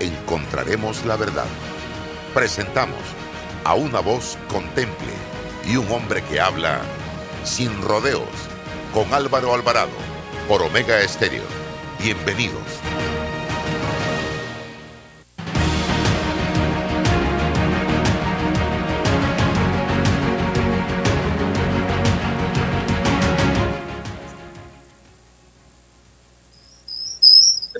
encontraremos la verdad. Presentamos a una voz contemple y un hombre que habla sin rodeos con Álvaro Alvarado por Omega Estéreo. Bienvenidos.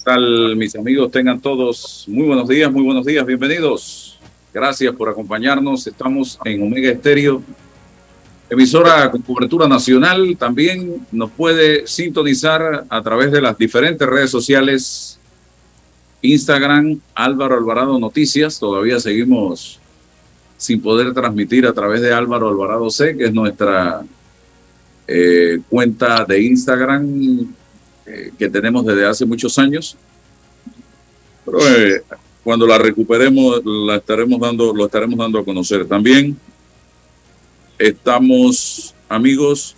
Tal, mis amigos? Tengan todos muy buenos días, muy buenos días, bienvenidos. Gracias por acompañarnos. Estamos en Omega Estéreo, emisora con cobertura nacional. También nos puede sintonizar a través de las diferentes redes sociales. Instagram, Álvaro Alvarado Noticias. Todavía seguimos sin poder transmitir a través de Álvaro Alvarado C, que es nuestra eh, cuenta de Instagram eh, que tenemos desde hace muchos años. Pero eh, cuando la recuperemos, la estaremos dando, lo estaremos dando a conocer. También estamos, amigos,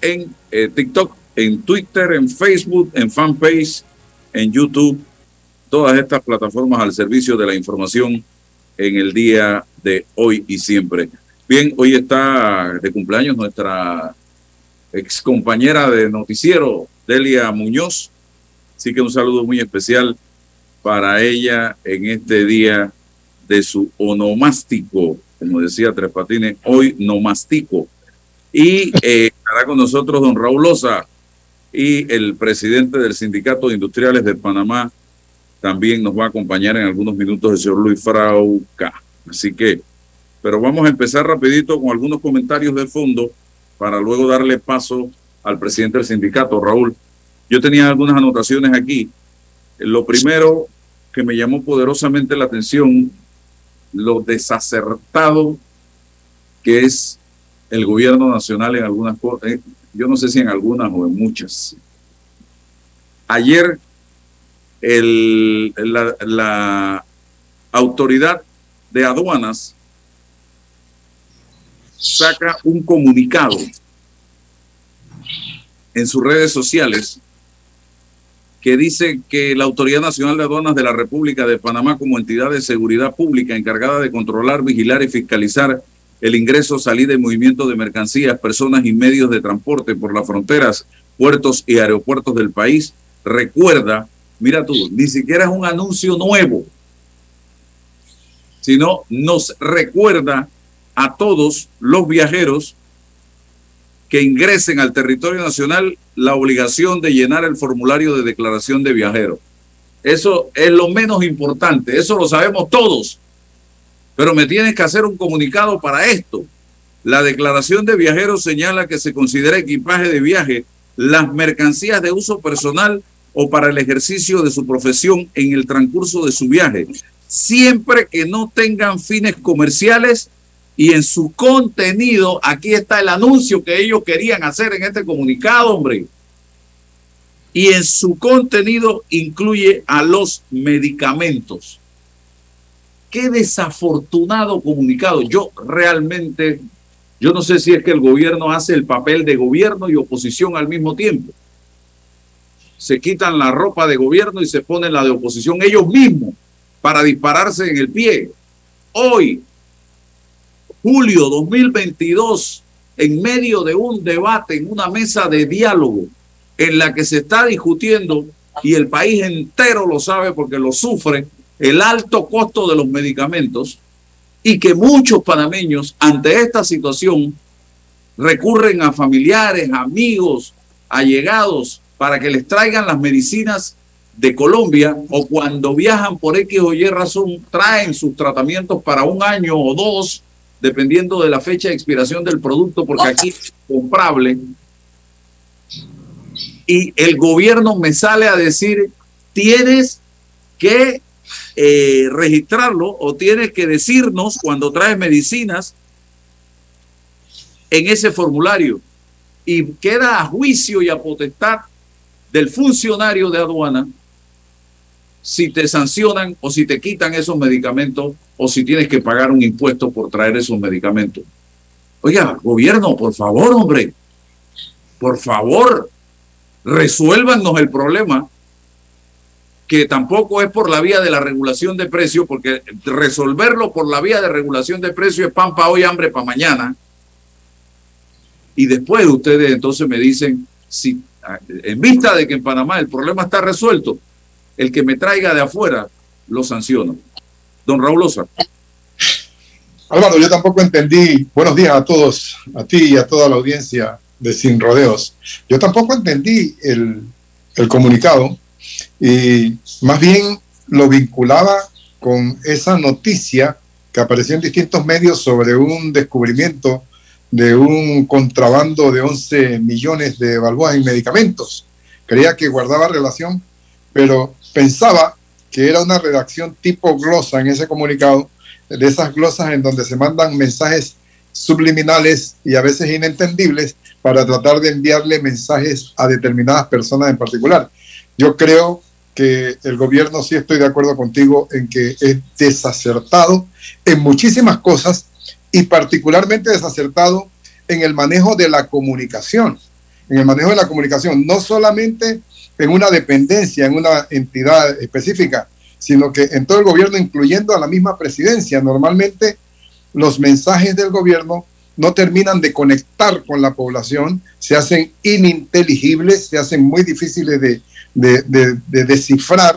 en eh, TikTok, en Twitter, en Facebook, en fanpage, en YouTube, todas estas plataformas al servicio de la información en el día de hoy y siempre. Bien, hoy está de cumpleaños nuestra ex compañera de noticiero, Delia Muñoz. Así que un saludo muy especial para ella en este día de su onomástico, como decía Tres Patines, hoy nomástico. Y eh, estará con nosotros don Raúl Loza y el presidente del Sindicato de Industriales de Panamá también nos va a acompañar en algunos minutos el señor Luis Frauca. Así que, pero vamos a empezar rapidito con algunos comentarios de fondo para luego darle paso al presidente del sindicato, Raúl. Yo tenía algunas anotaciones aquí. Lo primero que me llamó poderosamente la atención, lo desacertado que es el gobierno nacional en algunas cosas, eh, yo no sé si en algunas o en muchas. Ayer la autoridad de aduanas saca un comunicado en sus redes sociales que dice que la Autoridad Nacional de Aduanas de la República de Panamá como entidad de seguridad pública encargada de controlar, vigilar y fiscalizar el ingreso, salida y movimiento de mercancías, personas y medios de transporte por las fronteras, puertos y aeropuertos del país, recuerda, mira tú, ni siquiera es un anuncio nuevo, sino nos recuerda a todos los viajeros que ingresen al territorio nacional la obligación de llenar el formulario de declaración de viajero. Eso es lo menos importante, eso lo sabemos todos. Pero me tienes que hacer un comunicado para esto. La declaración de viajero señala que se considera equipaje de viaje las mercancías de uso personal o para el ejercicio de su profesión en el transcurso de su viaje, siempre que no tengan fines comerciales y en su contenido, aquí está el anuncio que ellos querían hacer en este comunicado, hombre. Y en su contenido incluye a los medicamentos. Qué desafortunado comunicado. Yo realmente, yo no sé si es que el gobierno hace el papel de gobierno y oposición al mismo tiempo. Se quitan la ropa de gobierno y se ponen la de oposición ellos mismos para dispararse en el pie. Hoy julio 2022, en medio de un debate, en una mesa de diálogo, en la que se está discutiendo, y el país entero lo sabe porque lo sufre, el alto costo de los medicamentos, y que muchos panameños ante esta situación recurren a familiares, amigos, allegados, para que les traigan las medicinas de Colombia o cuando viajan por X o Y razón, traen sus tratamientos para un año o dos dependiendo de la fecha de expiración del producto, porque aquí es comprable. Y el gobierno me sale a decir, tienes que eh, registrarlo o tienes que decirnos cuando traes medicinas en ese formulario y queda a juicio y a potestad del funcionario de aduana si te sancionan o si te quitan esos medicamentos o si tienes que pagar un impuesto por traer esos medicamentos. Oiga, gobierno, por favor, hombre, por favor, resuélvanos el problema, que tampoco es por la vía de la regulación de precios, porque resolverlo por la vía de regulación de precios es pan para hoy, hambre para mañana. Y después ustedes entonces me dicen, si en vista de que en Panamá el problema está resuelto, el que me traiga de afuera lo sanciono. Don Raúl Osa. Álvaro, yo tampoco entendí, buenos días a todos, a ti y a toda la audiencia de Sin Rodeos. Yo tampoco entendí el, el comunicado y más bien lo vinculaba con esa noticia que apareció en distintos medios sobre un descubrimiento de un contrabando de 11 millones de balboas en medicamentos. Creía que guardaba relación, pero pensaba que era una redacción tipo glosa en ese comunicado, de esas glosas en donde se mandan mensajes subliminales y a veces inentendibles para tratar de enviarle mensajes a determinadas personas en particular. Yo creo que el gobierno, sí estoy de acuerdo contigo en que es desacertado en muchísimas cosas y particularmente desacertado en el manejo de la comunicación, en el manejo de la comunicación, no solamente en una dependencia, en una entidad específica, sino que en todo el gobierno, incluyendo a la misma presidencia. Normalmente los mensajes del gobierno no terminan de conectar con la población, se hacen ininteligibles, se hacen muy difíciles de, de, descifrar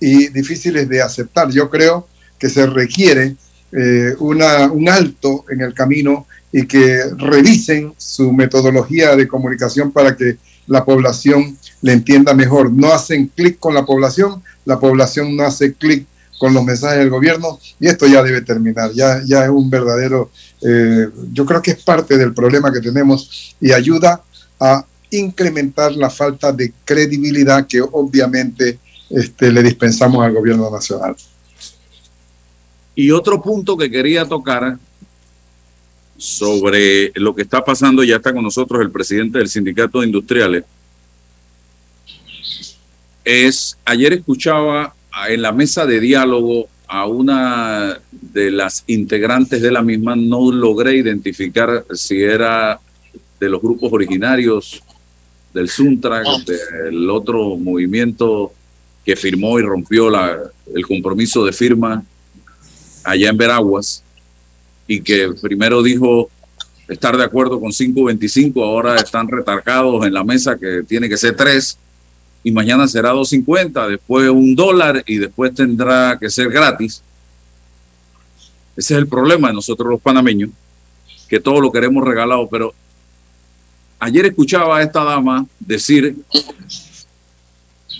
y difíciles de aceptar. Yo creo que se requiere eh, una, un alto en el camino y que revisen su metodología de comunicación para que la población le entienda mejor. No hacen clic con la población, la población no hace clic con los mensajes del gobierno y esto ya debe terminar, ya, ya es un verdadero, eh, yo creo que es parte del problema que tenemos y ayuda a incrementar la falta de credibilidad que obviamente este, le dispensamos al gobierno nacional. Y otro punto que quería tocar sobre lo que está pasando, ya está con nosotros el presidente del Sindicato de Industriales, es, ayer escuchaba en la mesa de diálogo a una de las integrantes de la misma, no logré identificar si era de los grupos originarios del Suntra, ah. del otro movimiento que firmó y rompió la, el compromiso de firma allá en Veraguas y que primero dijo estar de acuerdo con 5.25, ahora están retarcados en la mesa que tiene que ser 3 y mañana será 2.50, después un dólar y después tendrá que ser gratis. Ese es el problema de nosotros los panameños, que todo lo queremos regalado, pero ayer escuchaba a esta dama decir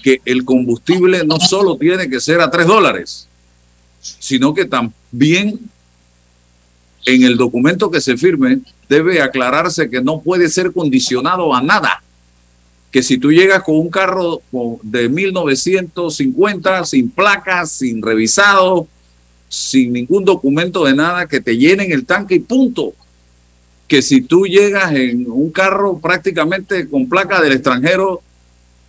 que el combustible no solo tiene que ser a 3 dólares, sino que también en el documento que se firme debe aclararse que no puede ser condicionado a nada que si tú llegas con un carro de 1950 sin placas, sin revisado, sin ningún documento de nada, que te llenen el tanque y punto. Que si tú llegas en un carro prácticamente con placa del extranjero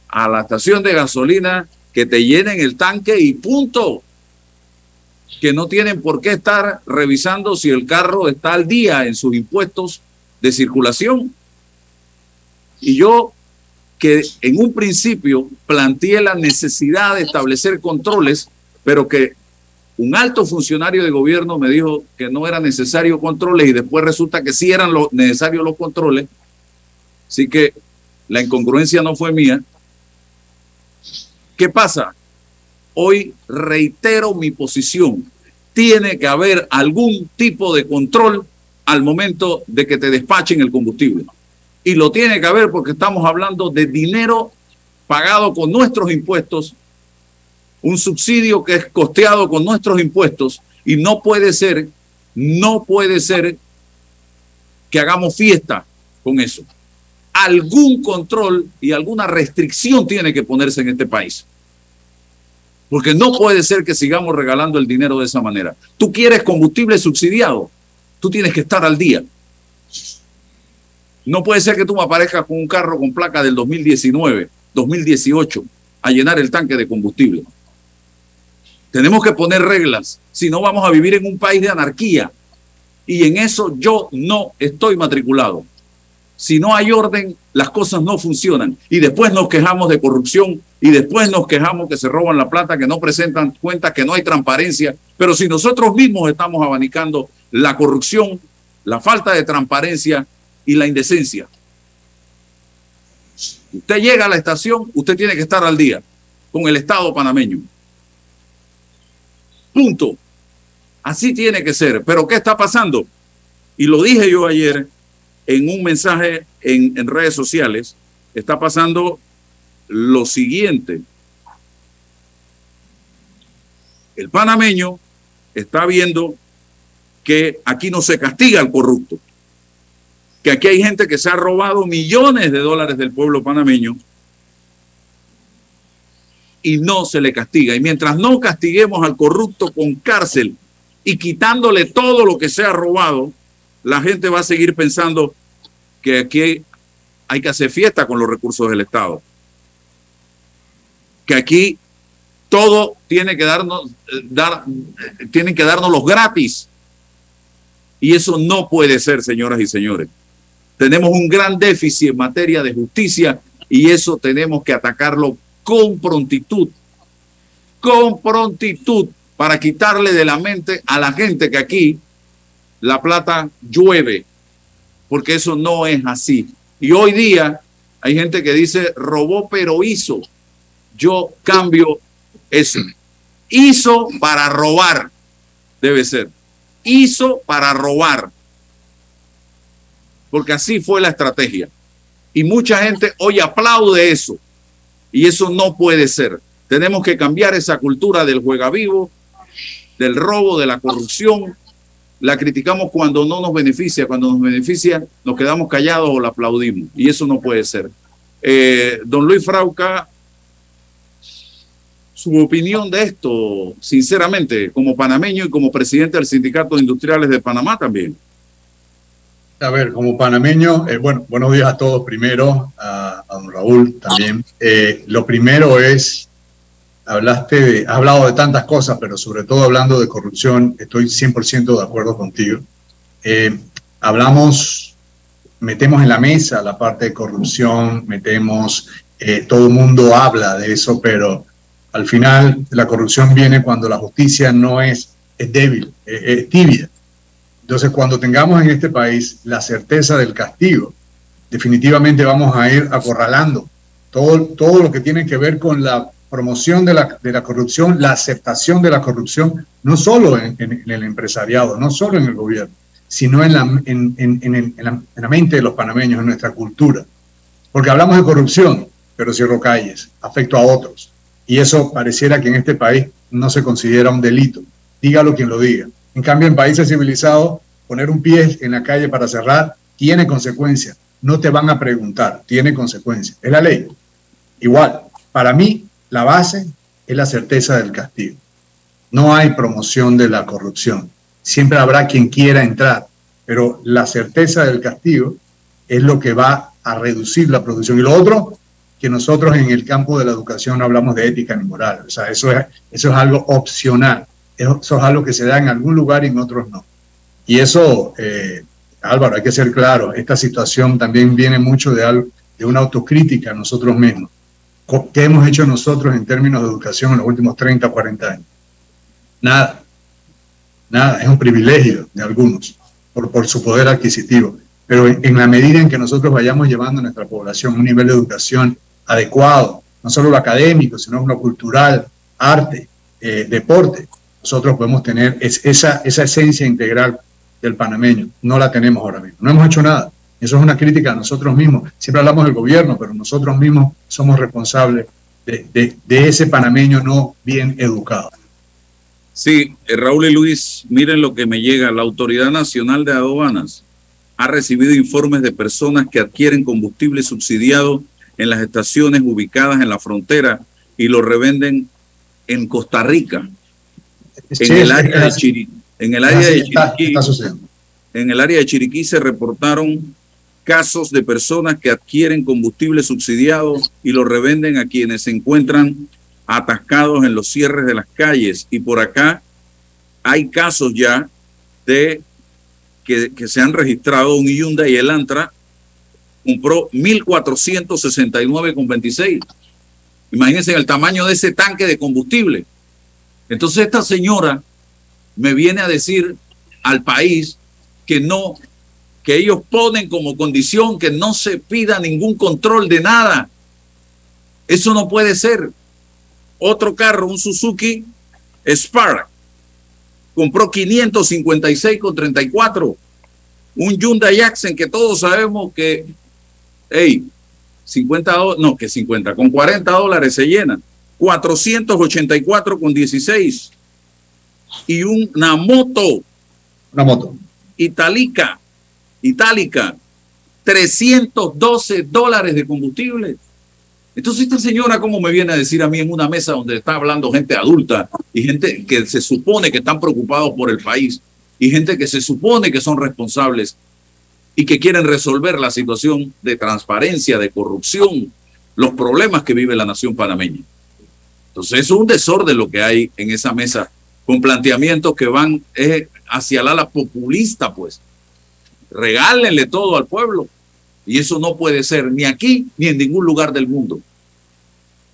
a la estación de gasolina, que te llenen el tanque y punto. Que no tienen por qué estar revisando si el carro está al día en sus impuestos de circulación. Y yo que en un principio planteé la necesidad de establecer controles, pero que un alto funcionario de gobierno me dijo que no era necesario controles y después resulta que sí eran necesarios los controles. Así que la incongruencia no fue mía. ¿Qué pasa? Hoy reitero mi posición. Tiene que haber algún tipo de control al momento de que te despachen el combustible y lo tiene que haber porque estamos hablando de dinero pagado con nuestros impuestos, un subsidio que es costeado con nuestros impuestos y no puede ser, no puede ser que hagamos fiesta con eso. Algún control y alguna restricción tiene que ponerse en este país. Porque no puede ser que sigamos regalando el dinero de esa manera. Tú quieres combustible subsidiado, tú tienes que estar al día. No puede ser que tú me aparezcas con un carro con placa del 2019, 2018, a llenar el tanque de combustible. Tenemos que poner reglas, si no vamos a vivir en un país de anarquía. Y en eso yo no estoy matriculado. Si no hay orden, las cosas no funcionan. Y después nos quejamos de corrupción y después nos quejamos que se roban la plata, que no presentan cuentas, que no hay transparencia. Pero si nosotros mismos estamos abanicando la corrupción, la falta de transparencia y la indecencia. Usted llega a la estación, usted tiene que estar al día con el Estado panameño. Punto. Así tiene que ser. Pero ¿qué está pasando? Y lo dije yo ayer en un mensaje en, redes sociales. Está pasando lo siguiente. El panameño está viendo que aquí no se castiga al corrupto que aquí hay gente que se ha robado millones de dólares del pueblo panameño y no se le castiga. Y mientras no castiguemos al corrupto con cárcel y quitándole todo lo que se ha robado, la gente va a seguir pensando que aquí hay que hacer fiesta con los recursos del Estado. Que aquí todo tiene que darnos, dar, tienen que darnos los gratis. Y eso no puede ser, señoras y señores. Tenemos un gran déficit en materia de justicia y eso tenemos que atacarlo con prontitud, con prontitud para quitarle de la mente a la gente que aquí la plata llueve, porque eso no es así. Y hoy día hay gente que dice robó pero hizo. Yo cambio eso. Hizo para robar, debe ser. Hizo para robar porque así fue la estrategia. Y mucha gente hoy aplaude eso. Y eso no puede ser. Tenemos que cambiar esa cultura del juega vivo, del robo, de la corrupción. La criticamos cuando no nos beneficia, cuando nos beneficia nos quedamos callados o la aplaudimos. Y eso no puede ser. Eh, don Luis Frauca, su opinión de esto, sinceramente, como panameño y como presidente del Sindicato de Industriales de Panamá también. A ver, como panameño, eh, bueno, buenos días a todos primero, a, don Raúl también. Eh, lo primero es, hablaste de, has hablado de tantas cosas, pero sobre todo hablando de corrupción, estoy 100% de acuerdo contigo. Eh, hablamos, metemos en la mesa la parte de corrupción, metemos, todo el mundo habla de eso, pero al final la corrupción viene cuando la justicia no es, es débil, es tibia entonces, cuando tengamos en este país la certeza del castigo, definitivamente vamos a ir acorralando todo, todo lo que tiene que ver con la promoción de la, de la corrupción, la aceptación de la corrupción, no solo en, el empresariado, no solo en el gobierno, sino en la, en, en, la, mente de los panameños, en nuestra cultura. Porque hablamos de corrupción, pero cierro calles, afecto a otros. Y eso pareciera que en este país no se considera un delito. Dígalo quien lo diga. En cambio, en países civilizados, poner un pie en la calle para cerrar tiene consecuencias. No te van a preguntar, tiene consecuencias. Es la ley. Igual, para mí, la base es la certeza del castigo. No hay promoción de la corrupción. Siempre habrá quien quiera entrar, pero la certeza del castigo es lo que va a reducir la producción. Y lo otro, que nosotros en el campo de la educación no hablamos de ética ni moral. O sea, eso es, eso es algo opcional. Eso es algo que se da en algún lugar y en otros no. Y eso, eh, Álvaro, hay que ser claro, esta situación también viene mucho de, de una autocrítica a nosotros mismos. ¿Qué hemos hecho nosotros en términos de educación en los últimos 30, 40 años? Nada. Nada, es un privilegio de algunos por, por su poder adquisitivo. Pero en, la medida en que nosotros vayamos llevando a nuestra población un nivel de educación adecuado, no solo lo académico, sino lo cultural, arte, eh, deporte, nosotros podemos tener esa, esa esencia integral del panameño. No la tenemos ahora mismo. No hemos hecho nada. Eso es una crítica a nosotros mismos. Siempre hablamos del gobierno, pero nosotros mismos somos responsables de, ese panameño no bien educado. Sí, eh, Raúl y Luis, miren lo que me llega. La Autoridad Nacional de Aduanas ha recibido informes de personas que adquieren combustible subsidiado en las estaciones ubicadas en la frontera y lo revenden en Costa Rica, en, el área de Chiriquí, en el área de Chiriquí, en el área de Chiriquí se reportaron casos de personas que adquieren combustible subsidiado y lo revenden a quienes se encuentran atascados en los cierres de las calles. Y por acá hay casos ya de que, se han registrado un Hyundai y el Antra compró 1.469,26. Imagínense el tamaño de ese tanque de combustible. Entonces esta señora me viene a decir al país que no que ellos ponen como condición que no se pida ningún control de nada. Eso no puede ser. Otro carro, un Suzuki Spark, compró 556 con 34. Un Hyundai Accent que todos sabemos que, hey, 50 no, que 50, con 40 dólares se llena. 484 con 16. Y una moto. Una moto. Italica itálica, 312 dólares de combustible. Entonces esta señora, ¿cómo me viene a decir a mí en una mesa donde está hablando gente adulta y gente que se supone que están preocupados por el país y gente que se supone que son responsables y que quieren resolver la situación de transparencia, de corrupción, los problemas que vive la nación panameña? Entonces es un desorden lo que hay en esa mesa con planteamientos que van eh, hacia el ala populista, pues regálenle todo al pueblo. Y eso no puede ser ni aquí ni en ningún lugar del mundo.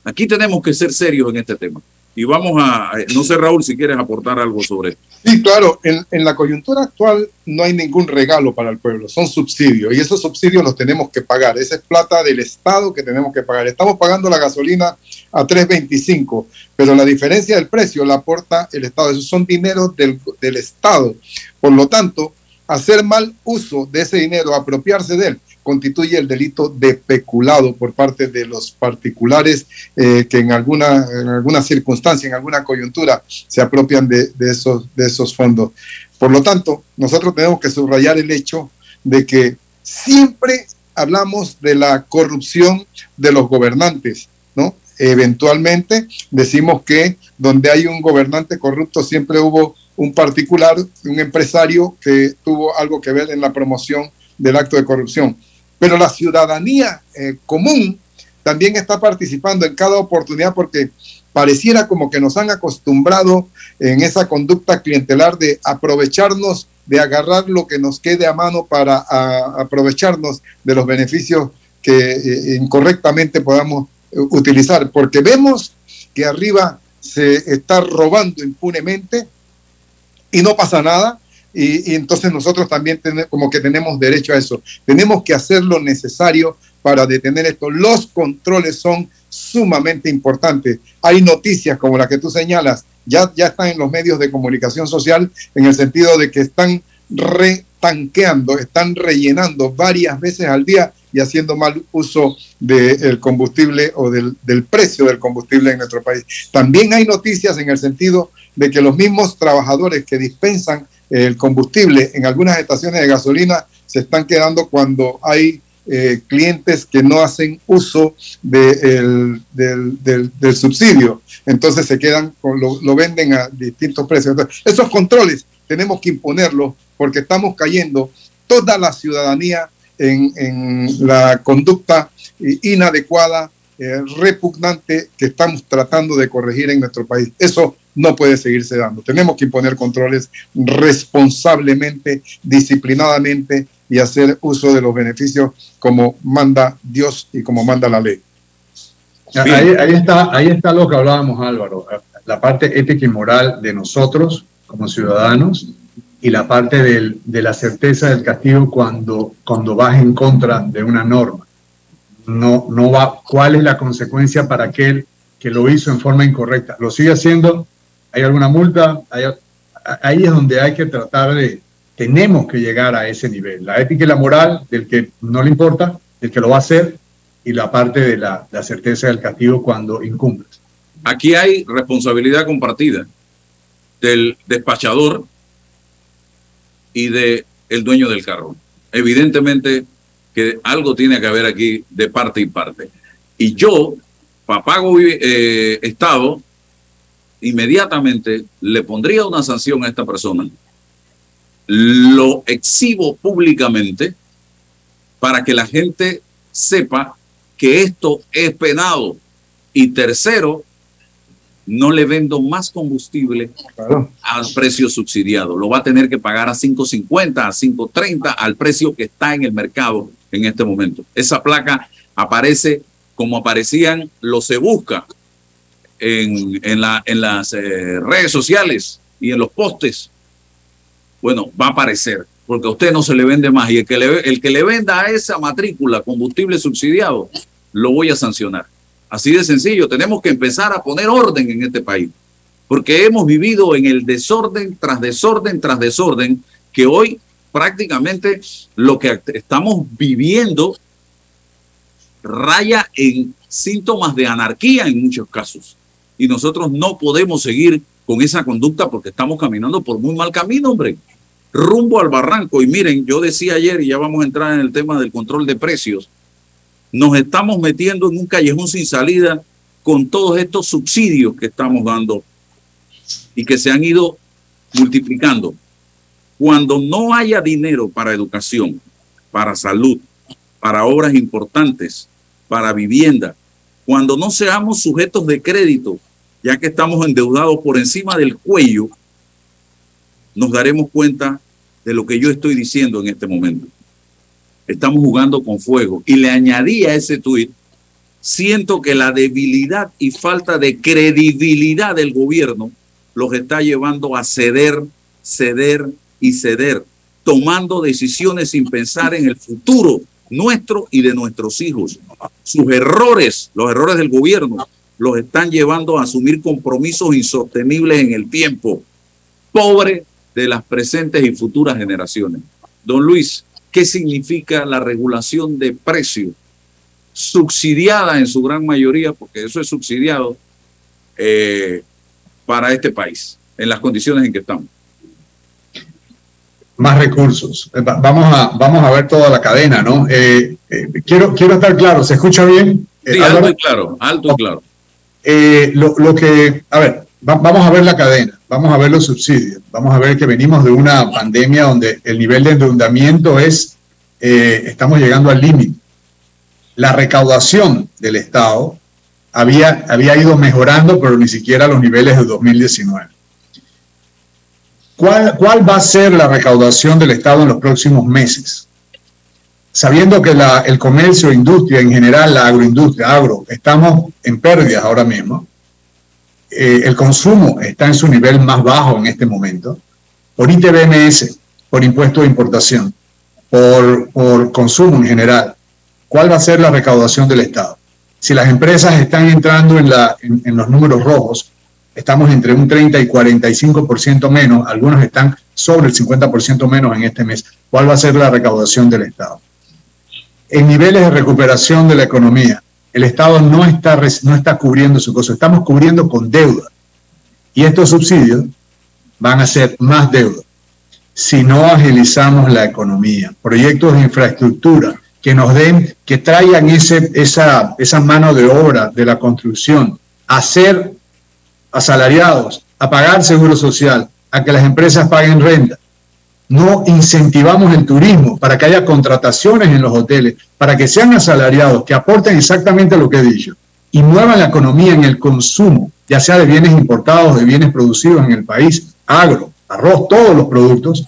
Aquí tenemos que ser serios en este tema. Y vamos a, no sé Raúl si quieres aportar algo sobre esto. Sí, claro, en, en, la coyuntura actual no hay ningún regalo para el pueblo, son subsidios y esos subsidios los tenemos que pagar. Esa es plata del Estado que tenemos que pagar. Estamos pagando la gasolina a 3.25, pero la diferencia del precio la aporta el Estado. Esos son dineros del, del Estado. Por lo tanto, hacer mal uso de ese dinero, apropiarse de él, constituye el delito de peculado por parte de los particulares eh, que en alguna, en alguna circunstancia, en alguna coyuntura, se apropian de, esos, de esos fondos. Por lo tanto, nosotros tenemos que subrayar el hecho de que siempre hablamos de la corrupción de los gobernantes, ¿no? Eventualmente decimos que donde hay un gobernante corrupto siempre hubo un particular, un empresario que tuvo algo que ver en la promoción del acto de corrupción. Pero la ciudadanía eh, común también está participando en cada oportunidad porque pareciera como que nos han acostumbrado en esa conducta clientelar de aprovecharnos, de agarrar lo que nos quede a mano para aprovecharnos de los beneficios que eh, incorrectamente podamos eh, utilizar, porque vemos que arriba se está robando impunemente y no pasa nada. Y, entonces nosotros también como que tenemos derecho a eso. Tenemos que hacer lo necesario para detener esto. Los controles son sumamente importantes. Hay noticias como la que tú señalas, ya, ya están en los medios de comunicación social en el sentido de que están retanqueando, están rellenando varias veces al día y haciendo mal uso del combustible o del, precio del combustible en nuestro país. También hay noticias en el sentido de que los mismos trabajadores que dispensan el combustible en algunas estaciones de gasolina se están quedando cuando hay eh, clientes que no hacen uso del, subsidio. Entonces se quedan, con lo, lo, venden a distintos precios. esos controles tenemos que imponerlos porque estamos cayendo toda la ciudadanía en, en la conducta inadecuada, eh, repugnante que estamos tratando de corregir en nuestro país. Eso no puede seguirse dando. Tenemos que imponer controles responsablemente, disciplinadamente y hacer uso de los beneficios como manda Dios y como manda la ley. Ahí, está, ahí está lo que hablábamos, Álvaro, la parte ética y moral de nosotros como ciudadanos y la parte de la certeza del castigo cuando, cuando vas en contra de una norma. No, no va, ¿Cuál es la consecuencia para aquel que lo hizo en forma incorrecta? ¿Lo sigue haciendo? hay alguna multa, ahí es donde hay que tratar de, tenemos que llegar a ese nivel, la ética y la moral del que no le importa, del que lo va a hacer, y la parte de la, certeza del castigo cuando incumples. Aquí hay responsabilidad compartida del despachador y de el dueño del carro. Evidentemente que algo tiene que haber aquí de parte y parte. Y yo, papago eh, Estado, inmediatamente le pondría una sanción a esta persona, lo exhibo públicamente para que la gente sepa que esto es penado. Y tercero, no le vendo más combustible al precio subsidiado. Lo va a tener que pagar a 5.50, a 5.30, al precio que está en el mercado en este momento. Esa placa aparece como aparecían los se busca en, en, la, en las eh, redes sociales y en los postes. Bueno, va a aparecer, porque a usted no se le vende más. Y el que le, el que le venda a esa matrícula combustible subsidiado, lo voy a sancionar. Así de sencillo, tenemos que empezar a poner orden en este país, porque hemos vivido en el desorden tras desorden tras desorden, que hoy prácticamente lo que estamos viviendo raya en síntomas de anarquía en muchos casos. Y nosotros no podemos seguir con esa conducta porque estamos caminando por muy mal camino, hombre. Rumbo al barranco. Y miren, yo decía ayer, y ya vamos a entrar en el tema del control de precios, nos estamos metiendo en un callejón sin salida con todos estos subsidios que estamos dando y que se han ido multiplicando. Cuando no haya dinero para educación, para salud, para obras importantes, para vivienda, cuando no seamos sujetos de crédito, ya que estamos endeudados por encima del cuello, nos daremos cuenta de lo que yo estoy diciendo en este momento estamos jugando con fuego. Y le añadí a ese tuit, siento que la debilidad y falta de credibilidad del gobierno los está llevando a ceder, ceder y ceder, tomando decisiones sin pensar en el futuro nuestro y de nuestros hijos. Sus errores, los errores del gobierno, los están llevando a asumir compromisos insostenibles en el tiempo, pobre de las presentes y futuras generaciones. Don Luis, qué significa la regulación de precios, subsidiada en su gran mayoría, porque eso es subsidiado eh, para este país, en las condiciones en que estamos. Más recursos. Eh, vamos a, vamos a ver toda la cadena, ¿no? Eh, quiero, quiero estar claro, ¿se escucha bien? Sí, alto y claro, alto y claro. Lo, lo, que, a ver, vamos a ver la cadena, vamos a ver los subsidios, vamos a ver que venimos de una pandemia donde el nivel de endeudamiento es, eh, estamos llegando al límite. La recaudación del Estado había, había ido mejorando, pero ni siquiera a los niveles de 2019. ¿Cuál, ¿Cuál va a ser la recaudación del Estado en los próximos meses? Sabiendo que el comercio, industria en general, la agroindustria, agro, estamos en pérdidas ahora mismo eh, el consumo está en su nivel más bajo en este momento, por ITBMS, por impuesto de importación, por, consumo en general, ¿cuál va a ser la recaudación del Estado? Si las empresas están entrando en, la, en, los números rojos, estamos entre un 30 y 45% menos, algunos están sobre el 50% menos en este mes. ¿Cuál va a ser la recaudación del Estado? En niveles de recuperación de la economía, el Estado no está, no está cubriendo su cosa, estamos cubriendo con deuda. Y estos subsidios van a ser más deuda si no agilizamos la economía. Proyectos de infraestructura que nos den, que traigan ese, esa, esa mano de obra de la construcción, a ser asalariados, a pagar seguro social, a que las empresas paguen renta, no incentivamos el turismo para que haya contrataciones en los hoteles, para que sean asalariados, que aporten exactamente lo que he dicho y muevan la economía en el consumo, ya sea de bienes importados, de bienes producidos en el país, agro, arroz, todos los productos,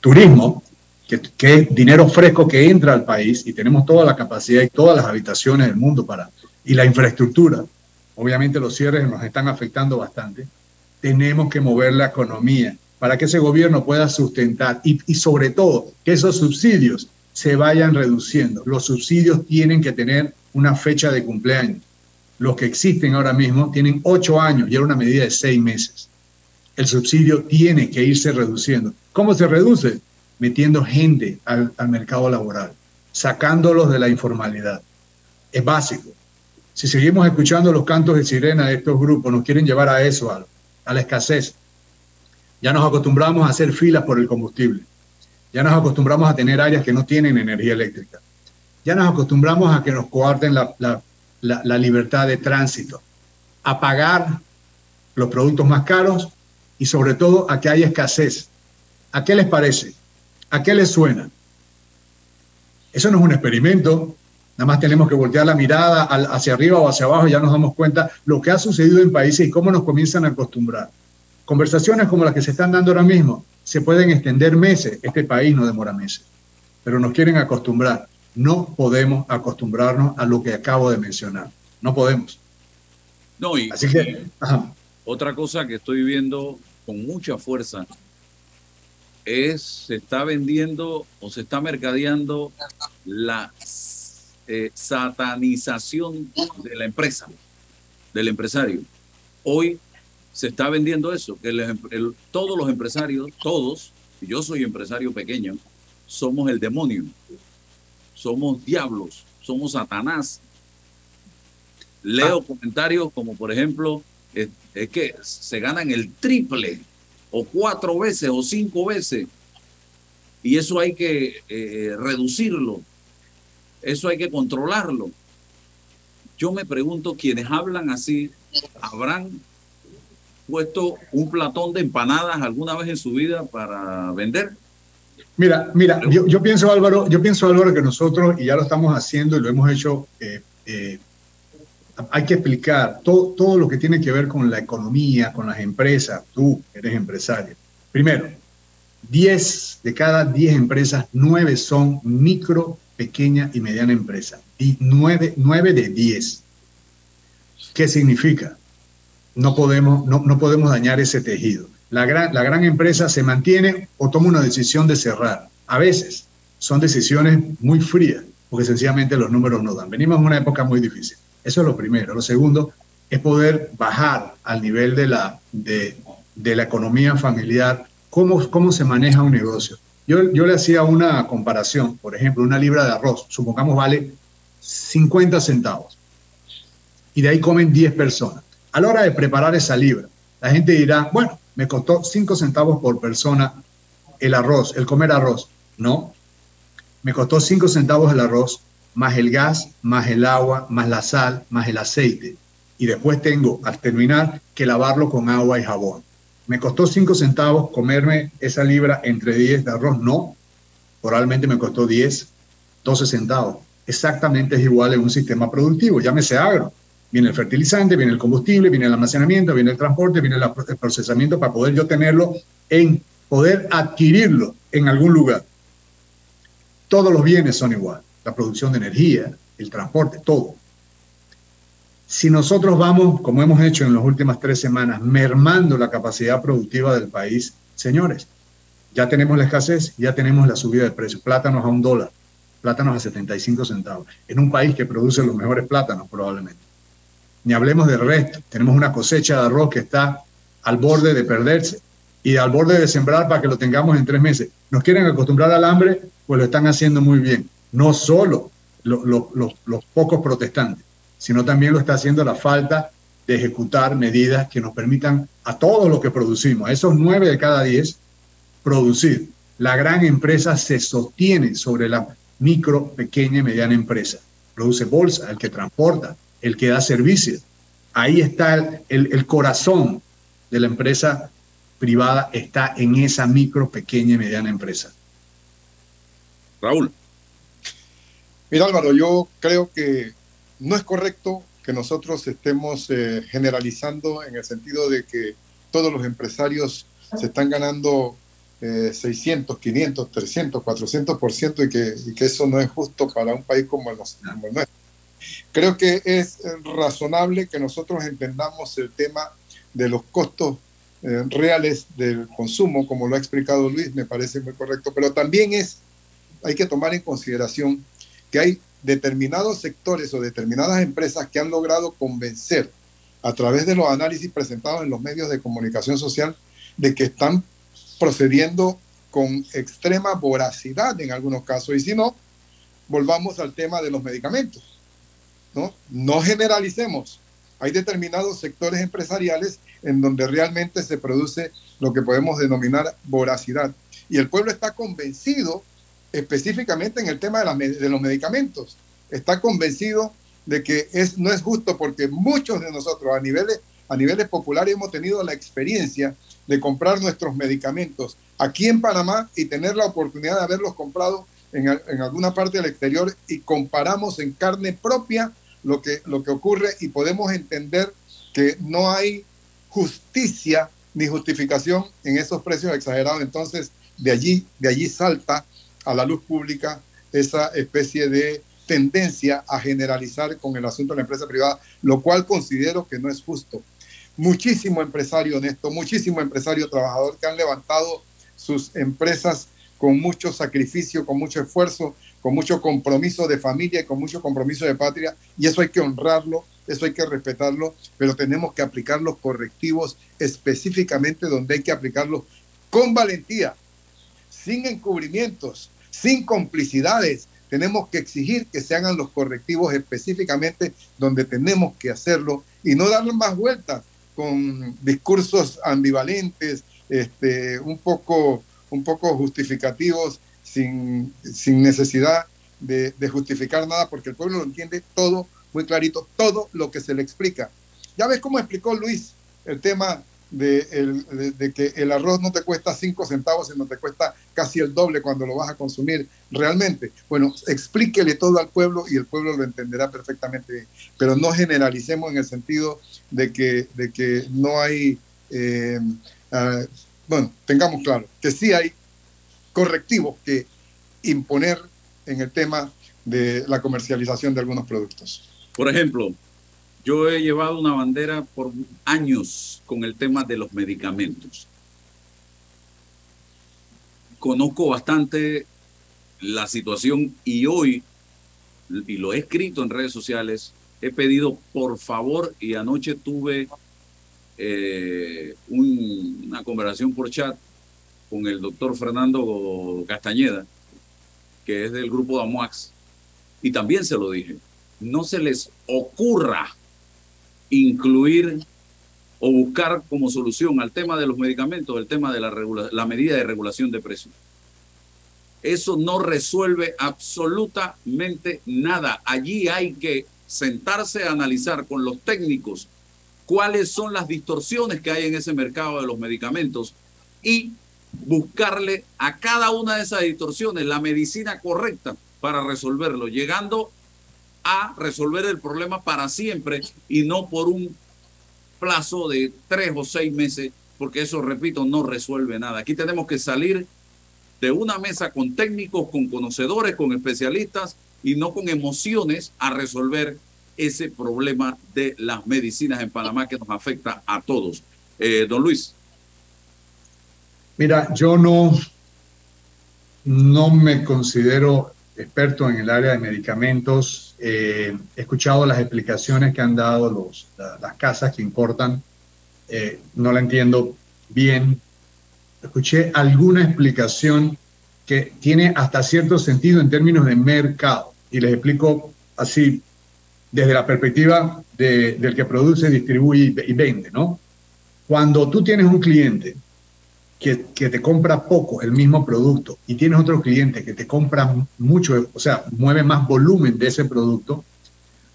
turismo, que, es dinero fresco que entra al país y tenemos toda la capacidad y todas las habitaciones del mundo para, y la infraestructura. Obviamente los cierres nos están afectando bastante. Tenemos que mover la economía para que ese gobierno pueda sustentar y, sobre todo que esos subsidios se vayan reduciendo. Los subsidios tienen que tener una fecha de cumpleaños. Los que existen ahora mismo tienen ocho años y era una medida de seis meses. El subsidio tiene que irse reduciendo. ¿Cómo se reduce? Metiendo gente al, mercado laboral, sacándolos de la informalidad. Es básico. Si seguimos escuchando los cantos de sirena de estos grupos, nos quieren llevar a eso, a la escasez. Ya nos acostumbramos a hacer filas por el combustible. Ya nos acostumbramos a tener áreas que no tienen energía eléctrica. Ya nos acostumbramos a que nos coarten la, libertad de tránsito, a pagar los productos más caros y sobre todo a que haya escasez. ¿A qué les parece? ¿A qué les suena? Eso no es un experimento, nada más tenemos que voltear la mirada hacia arriba o hacia abajo y ya nos damos cuenta lo que ha sucedido en países y cómo nos comienzan a acostumbrar. Conversaciones como las que se están dando ahora mismo se pueden extender meses, este país no demora meses, pero nos quieren acostumbrar. No podemos acostumbrarnos a lo que acabo de mencionar, no podemos. No, y, Así que, otra cosa que estoy viendo con mucha fuerza es, se está vendiendo o se está mercadeando la eh, satanización de la empresa, del empresario. Hoy se está vendiendo eso, que todos los empresarios, todos, y yo soy empresario pequeño, somos el demonio, somos diablos, somos Satanás. Leo ah. comentarios como por ejemplo, es, que se ganan el triple o cuatro veces o cinco veces y eso hay que eh, reducirlo, eso hay que controlarlo. Yo me pregunto, quienes hablan así, ¿habrán puesto un platón de empanadas alguna vez en su vida para vender? Mira, mira, yo, pienso Álvaro, yo pienso Álvaro que nosotros, y ya lo estamos haciendo y lo hemos hecho, eh, eh, hay que explicar todo, todo lo que tiene que ver con la economía, con las empresas, tú eres empresario. Primero, 10 de cada 10 empresas, 9 son micro, pequeña y mediana empresa. Y 9, 9 de 10. ¿Qué significa? No podemos, no, no podemos dañar ese tejido. La gran, la gran empresa se mantiene o toma una decisión de cerrar. A veces son decisiones muy frías, porque sencillamente los números no dan. Venimos en una época muy difícil. Eso es lo primero. Lo segundo es poder bajar al nivel de la, de, de la economía familiar, cómo, cómo se maneja un negocio. Yo, yo le hacía una comparación, por ejemplo, una libra de arroz, supongamos vale 50 centavos, y de ahí comen 10 personas. A la hora de preparar esa libra, la gente dirá, bueno, me costó 5 centavos por persona el arroz, el comer arroz. No, me costó 5 centavos el arroz, más el gas, más el agua, más la sal, más el aceite. Y después tengo, al terminar, que lavarlo con agua y jabón. ¿Me costó 5 centavos comerme esa libra entre 10 de arroz? No, probablemente me costó 10, 12 centavos. Exactamente es igual en un sistema productivo, llámese agro. Viene el fertilizante, viene el combustible, viene el almacenamiento, viene el transporte, viene el procesamiento para poder yo tenerlo en poder adquirirlo en algún lugar. Todos los bienes son igual. La producción de energía, el transporte, todo. Si nosotros vamos, como hemos hecho en las últimas tres semanas, mermando la capacidad productiva del país, señores, ya tenemos la escasez, ya tenemos la subida de precios. Plátanos a un dólar, plátanos a 75 centavos, en un país que produce los mejores plátanos probablemente ni hablemos del resto. Tenemos una cosecha de arroz que está al borde de perderse y al borde de sembrar para que lo tengamos en tres meses. Nos quieren acostumbrar al hambre, pues lo están haciendo muy bien. No solo los pocos protestantes, sino también lo está haciendo la falta de ejecutar medidas que nos permitan a todos los que producimos, a esos nueve de cada diez, producir. La gran empresa se sostiene sobre la micro, pequeña y mediana empresa. Produce bolsa, el que transporta, el que da servicios. Ahí está el, corazón de la empresa privada, está en esa micro, pequeña y mediana empresa. Raúl. Mira Álvaro, yo creo que no es correcto que nosotros estemos eh, generalizando en el sentido de que todos los empresarios se están ganando 600, 500, 300, 400% y que, y que eso no es justo para un país como el nuestro. Creo que es eh, razonable que nosotros entendamos el tema de los costos eh, reales del consumo, como lo ha explicado Luis, me parece muy correcto, pero también es, hay que tomar en consideración que hay determinados sectores o determinadas empresas que han logrado convencer a través de los análisis presentados en los medios de comunicación social de que están procediendo con extrema voracidad en algunos casos. Y si no, volvamos al tema de los medicamentos. ¿No? generalicemos. Hay determinados sectores empresariales en donde realmente se produce lo que podemos denominar voracidad. Y el pueblo está convencido, específicamente en el tema de, los medicamentos, está convencido de que es, no es justo porque muchos de nosotros a nivel a niveles populares hemos tenido la experiencia de comprar nuestros medicamentos aquí en Panamá y tener la oportunidad de haberlos comprado en, alguna parte del exterior y comparamos en carne propia lo que, lo que ocurre y podemos entender que no hay justicia ni justificación en esos precios exagerados. Entonces, de allí, de allí salta a la luz pública esa especie de tendencia a generalizar con el asunto de la empresa privada, lo cual considero que no es justo. Muchísimo empresario honesto, muchísimo empresario trabajador que han levantado sus empresas con mucho sacrificio, con mucho esfuerzo, con mucho compromiso de familia y con mucho compromiso de patria, y eso hay que honrarlo, eso hay que respetarlo, pero tenemos que aplicar los correctivos específicamente donde hay que aplicarlos con valentía, sin encubrimientos, sin complicidades. Tenemos que exigir que se hagan los correctivos específicamente donde tenemos que hacerlo y no darle más vueltas con discursos ambivalentes, este, un, poco, un poco justificativos, sin, sin necesidad de, de justificar nada, porque el pueblo lo entiende todo muy clarito, todo lo que se le explica. Ya ves cómo explicó Luis el tema de, que el arroz no te cuesta cinco centavos, sino te cuesta casi el doble cuando lo vas a consumir realmente. Bueno, explíquele todo al pueblo y el pueblo lo entenderá perfectamente pero no generalicemos en el sentido de que, de que no hay, eh, ah, bueno, tengamos claro que sí hay correctivos que imponer en el tema de la comercialización de algunos productos. Por ejemplo, yo he llevado una bandera por años con el tema de los medicamentos. Conozco bastante la situación y hoy, y lo he escrito en redes sociales, he pedido por favor y anoche tuve eh, una conversación por chat con el doctor Fernando Castañeda, que es del grupo de Amoax, y también se lo dije, no se les ocurra incluir o buscar como solución al tema de los medicamentos el tema de la, la medida de regulación de precios. Eso no resuelve absolutamente nada. Allí hay que sentarse a analizar con los técnicos cuáles son las distorsiones que hay en ese mercado de los medicamentos y buscarle a cada una de esas distorsiones la medicina correcta para resolverlo, llegando a resolver el problema para siempre y no por un plazo de tres o seis meses, porque eso, repito, no resuelve nada. Aquí tenemos que salir de una mesa con técnicos, con conocedores, con especialistas y no con emociones a resolver ese problema de las medicinas en Panamá que nos afecta a todos. Eh, don Luis. Mira, yo no, no me considero experto en el área de medicamentos. Eh, he escuchado las explicaciones que han dado los, las casas que importan. Eh, no la entiendo bien. Escuché alguna explicación que tiene hasta cierto sentido en términos de mercado. Y les explico así, desde la perspectiva del que produce, distribuye y vende, ¿no? Cuando tú tienes un cliente que, te compra poco el mismo producto y tienes otro cliente que te compra mucho, o sea, mueve más volumen de ese producto,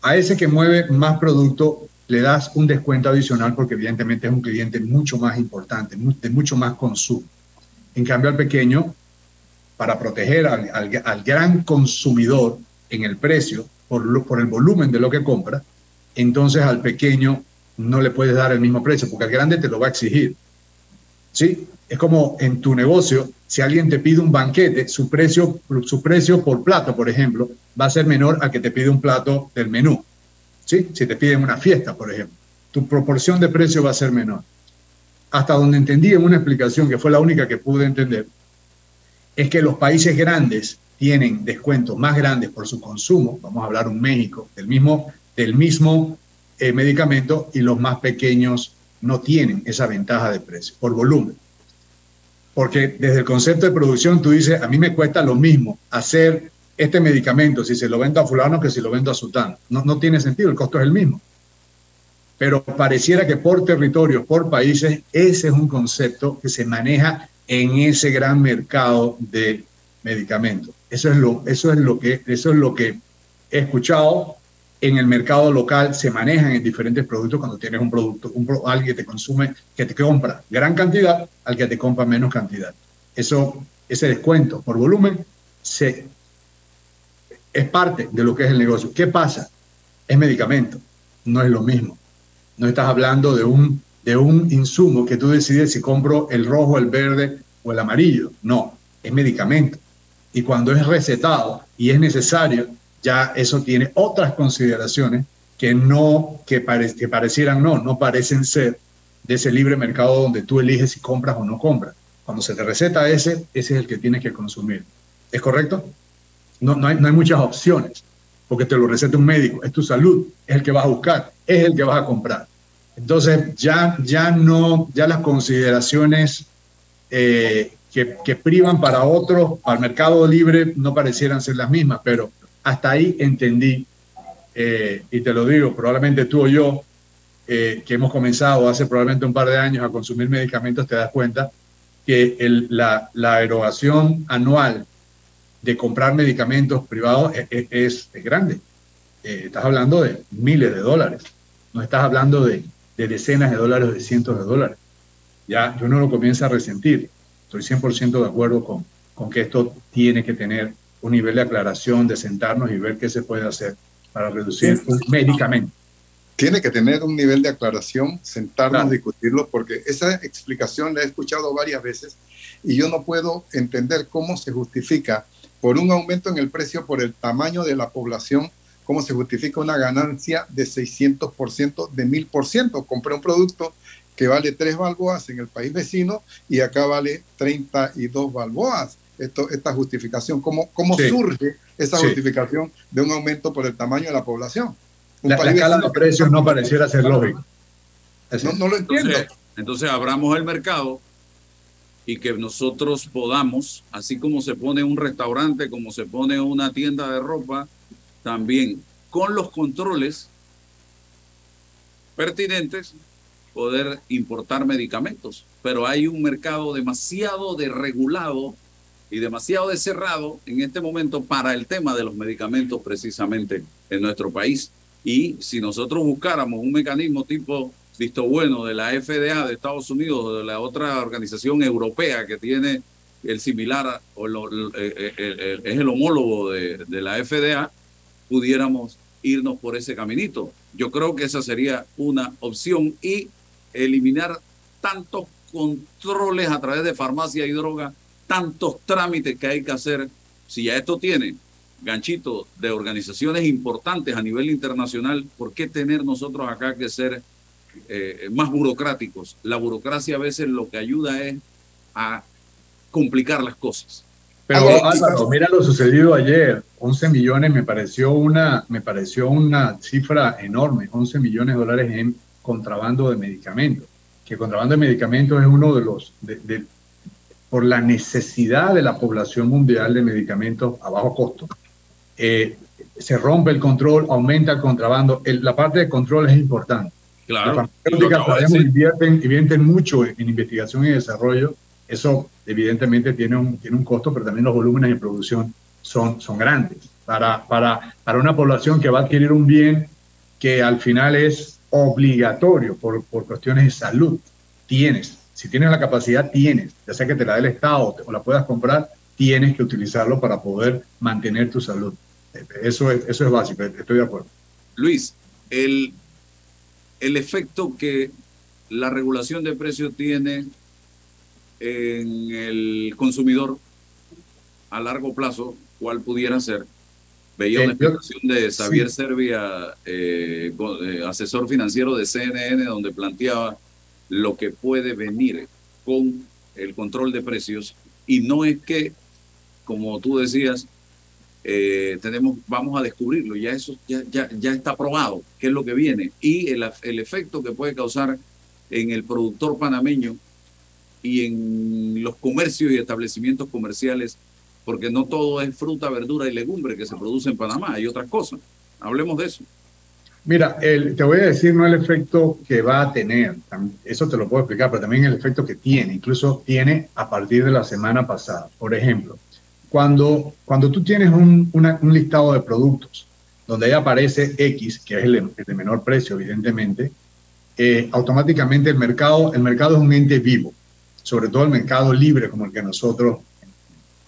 a ese que mueve más producto le das un descuento adicional porque evidentemente es un cliente mucho más importante, de mucho más consumo. En cambio, al pequeño, para proteger al, al, gran consumidor en el precio por, el volumen de lo que compra, entonces al pequeño no le puedes dar el mismo precio porque al grande te lo va a exigir. ¿Sí? Es como en tu negocio, si alguien te pide un banquete, su precio, su precio por plato, por ejemplo, va a ser menor a que te pide un plato del menú. ¿Sí? Si te piden una fiesta, por ejemplo, tu proporción de precio va a ser menor. Hasta donde entendí en una explicación, que fue la única que pude entender, es que los países grandes tienen descuentos más grandes por su consumo, vamos a hablar un México, del mismo, del mismo eh, medicamento, y los más pequeños no tienen esa ventaja de precio por volumen. Porque desde el concepto de producción tú dices, a mí me cuesta lo mismo hacer este medicamento si se lo vendo a fulano que si lo vendo a sultano. No, no tiene sentido, el costo es el mismo. Pero pareciera que por territorios, por países, ese es un concepto que se maneja en ese gran mercado de medicamentos. Eso es lo, eso es lo, que, eso es lo que he escuchado en el mercado local se manejan en diferentes productos cuando tienes un producto, un, alguien que te consume, que te compra gran cantidad al que te compra menos cantidad. Eso, ese descuento por volumen se, es parte de lo que es el negocio. ¿Qué pasa? Es medicamento, no es lo mismo. No estás hablando de un, de un insumo que tú decides si compro el rojo, el verde o el amarillo. No, es medicamento. Y cuando es recetado y es necesario, ya eso tiene otras consideraciones que no, que, que parecieran no, no parecen ser de ese libre mercado donde tú eliges si compras o no compras. Cuando se te receta ese, ese es el que tienes que consumir. ¿Es correcto? No, no, hay, no hay muchas opciones, porque te lo receta un médico, es tu salud, es el que vas a buscar, es el que vas a comprar. Entonces, ya, ya no, ya las consideraciones eh, que, que, privan para otros, al mercado libre, no parecieran ser las mismas, pero hasta ahí entendí, eh, y te lo digo, probablemente tú o yo, eh, que hemos comenzado hace probablemente un par de años a consumir medicamentos, te das cuenta que el, la, la, erogación anual de comprar medicamentos privados e, e, es, es, grande. Eh, estás hablando de miles de dólares, no estás hablando de, de decenas de dólares de cientos de dólares. Ya uno lo comienza a resentir. Estoy 100% de acuerdo con, con que esto tiene que tener un nivel de aclaración, de sentarnos y ver qué se puede hacer para reducir un medicamento. Tiene que tener un nivel de aclaración, sentarnos, claro. discutirlo, porque esa explicación la he escuchado varias veces y yo no puedo entender cómo se justifica por un aumento en el precio por el tamaño de la población, cómo se justifica una ganancia de 600%, de 1000%. Compré un producto que vale 3 balboas en el país vecino y acá vale 32 balboas esto, esta justificación? ¿Cómo, cómo sí. surge esa sí. justificación de un aumento por el tamaño de la población? Un la, la escala de precios no pareciera ser lógico. No, no, lo entiendo. Entonces, entonces abramos el mercado y que nosotros podamos, así como se pone un restaurante, como se pone una tienda de ropa, también con los controles pertinentes poder importar medicamentos. Pero hay un mercado demasiado desregulado y demasiado cerrado en este momento para el tema de los medicamentos precisamente en nuestro país. Y si nosotros buscáramos un mecanismo tipo visto bueno de la FDA de Estados Unidos o de la otra organización europea que tiene el similar o lo, el, el, el, es el homólogo de, de la FDA, pudiéramos irnos por ese caminito. Yo creo que esa sería una opción y eliminar tantos controles a través de farmacia y droga tantos trámites que hay que hacer. Si ya esto tiene ganchito de organizaciones importantes a nivel internacional, ¿por qué tener nosotros acá que ser eh, más burocráticos? La burocracia a veces lo que ayuda es a complicar las cosas. Pero Álvaro, mira lo sucedido ayer, 11 millones me pareció una me pareció una cifra enorme, 11 millones de dólares en contrabando de medicamentos. Que contrabando de medicamentos es uno de los de, de, por la necesidad de la población mundial de medicamentos a bajo costo. Eh, se rompe el control, aumenta el contrabando. El, la parte de control es importante. Claro. Las farmacéuticas invierten, invierten mucho en, en, investigación y desarrollo. Eso evidentemente tiene un, tiene un costo, pero también los volúmenes de producción son, son grandes. Para, para, para una población que va a adquirir un bien que al final es obligatorio por, por cuestiones de salud, tienes si tienes la capacidad, tienes, ya sea que te la dé el Estado o la puedas comprar, tienes que utilizarlo para poder mantener tu salud. Eso es, eso es básico, estoy de acuerdo. Luis, el, el efecto que la regulación de precios tiene en el consumidor a largo plazo, ¿cuál pudiera ser? Veía una explicación de Xavier sí. Servia, eh, asesor financiero de CNN, donde planteaba lo que puede venir con el control de precios y no es que, como tú decías, eh, tenemos, vamos a descubrirlo, ya eso ya, ya, ya está probado, qué es lo que viene y el, el efecto que puede causar en el productor panameño y en los comercios y establecimientos comerciales, porque no todo es fruta, verdura y legumbre que se produce en Panamá, hay otras cosas. Hablemos de eso. Mira, te voy a decir no el efecto que va a tener, eso te lo puedo explicar, pero también el efecto que tiene, incluso tiene a partir de la semana pasada. Por ejemplo, cuando, cuando tú tienes un, un listado de productos donde ahí aparece X, que es el, de menor precio, evidentemente, eh, automáticamente el mercado, el mercado es un ente vivo, sobre todo el mercado libre como el que nosotros,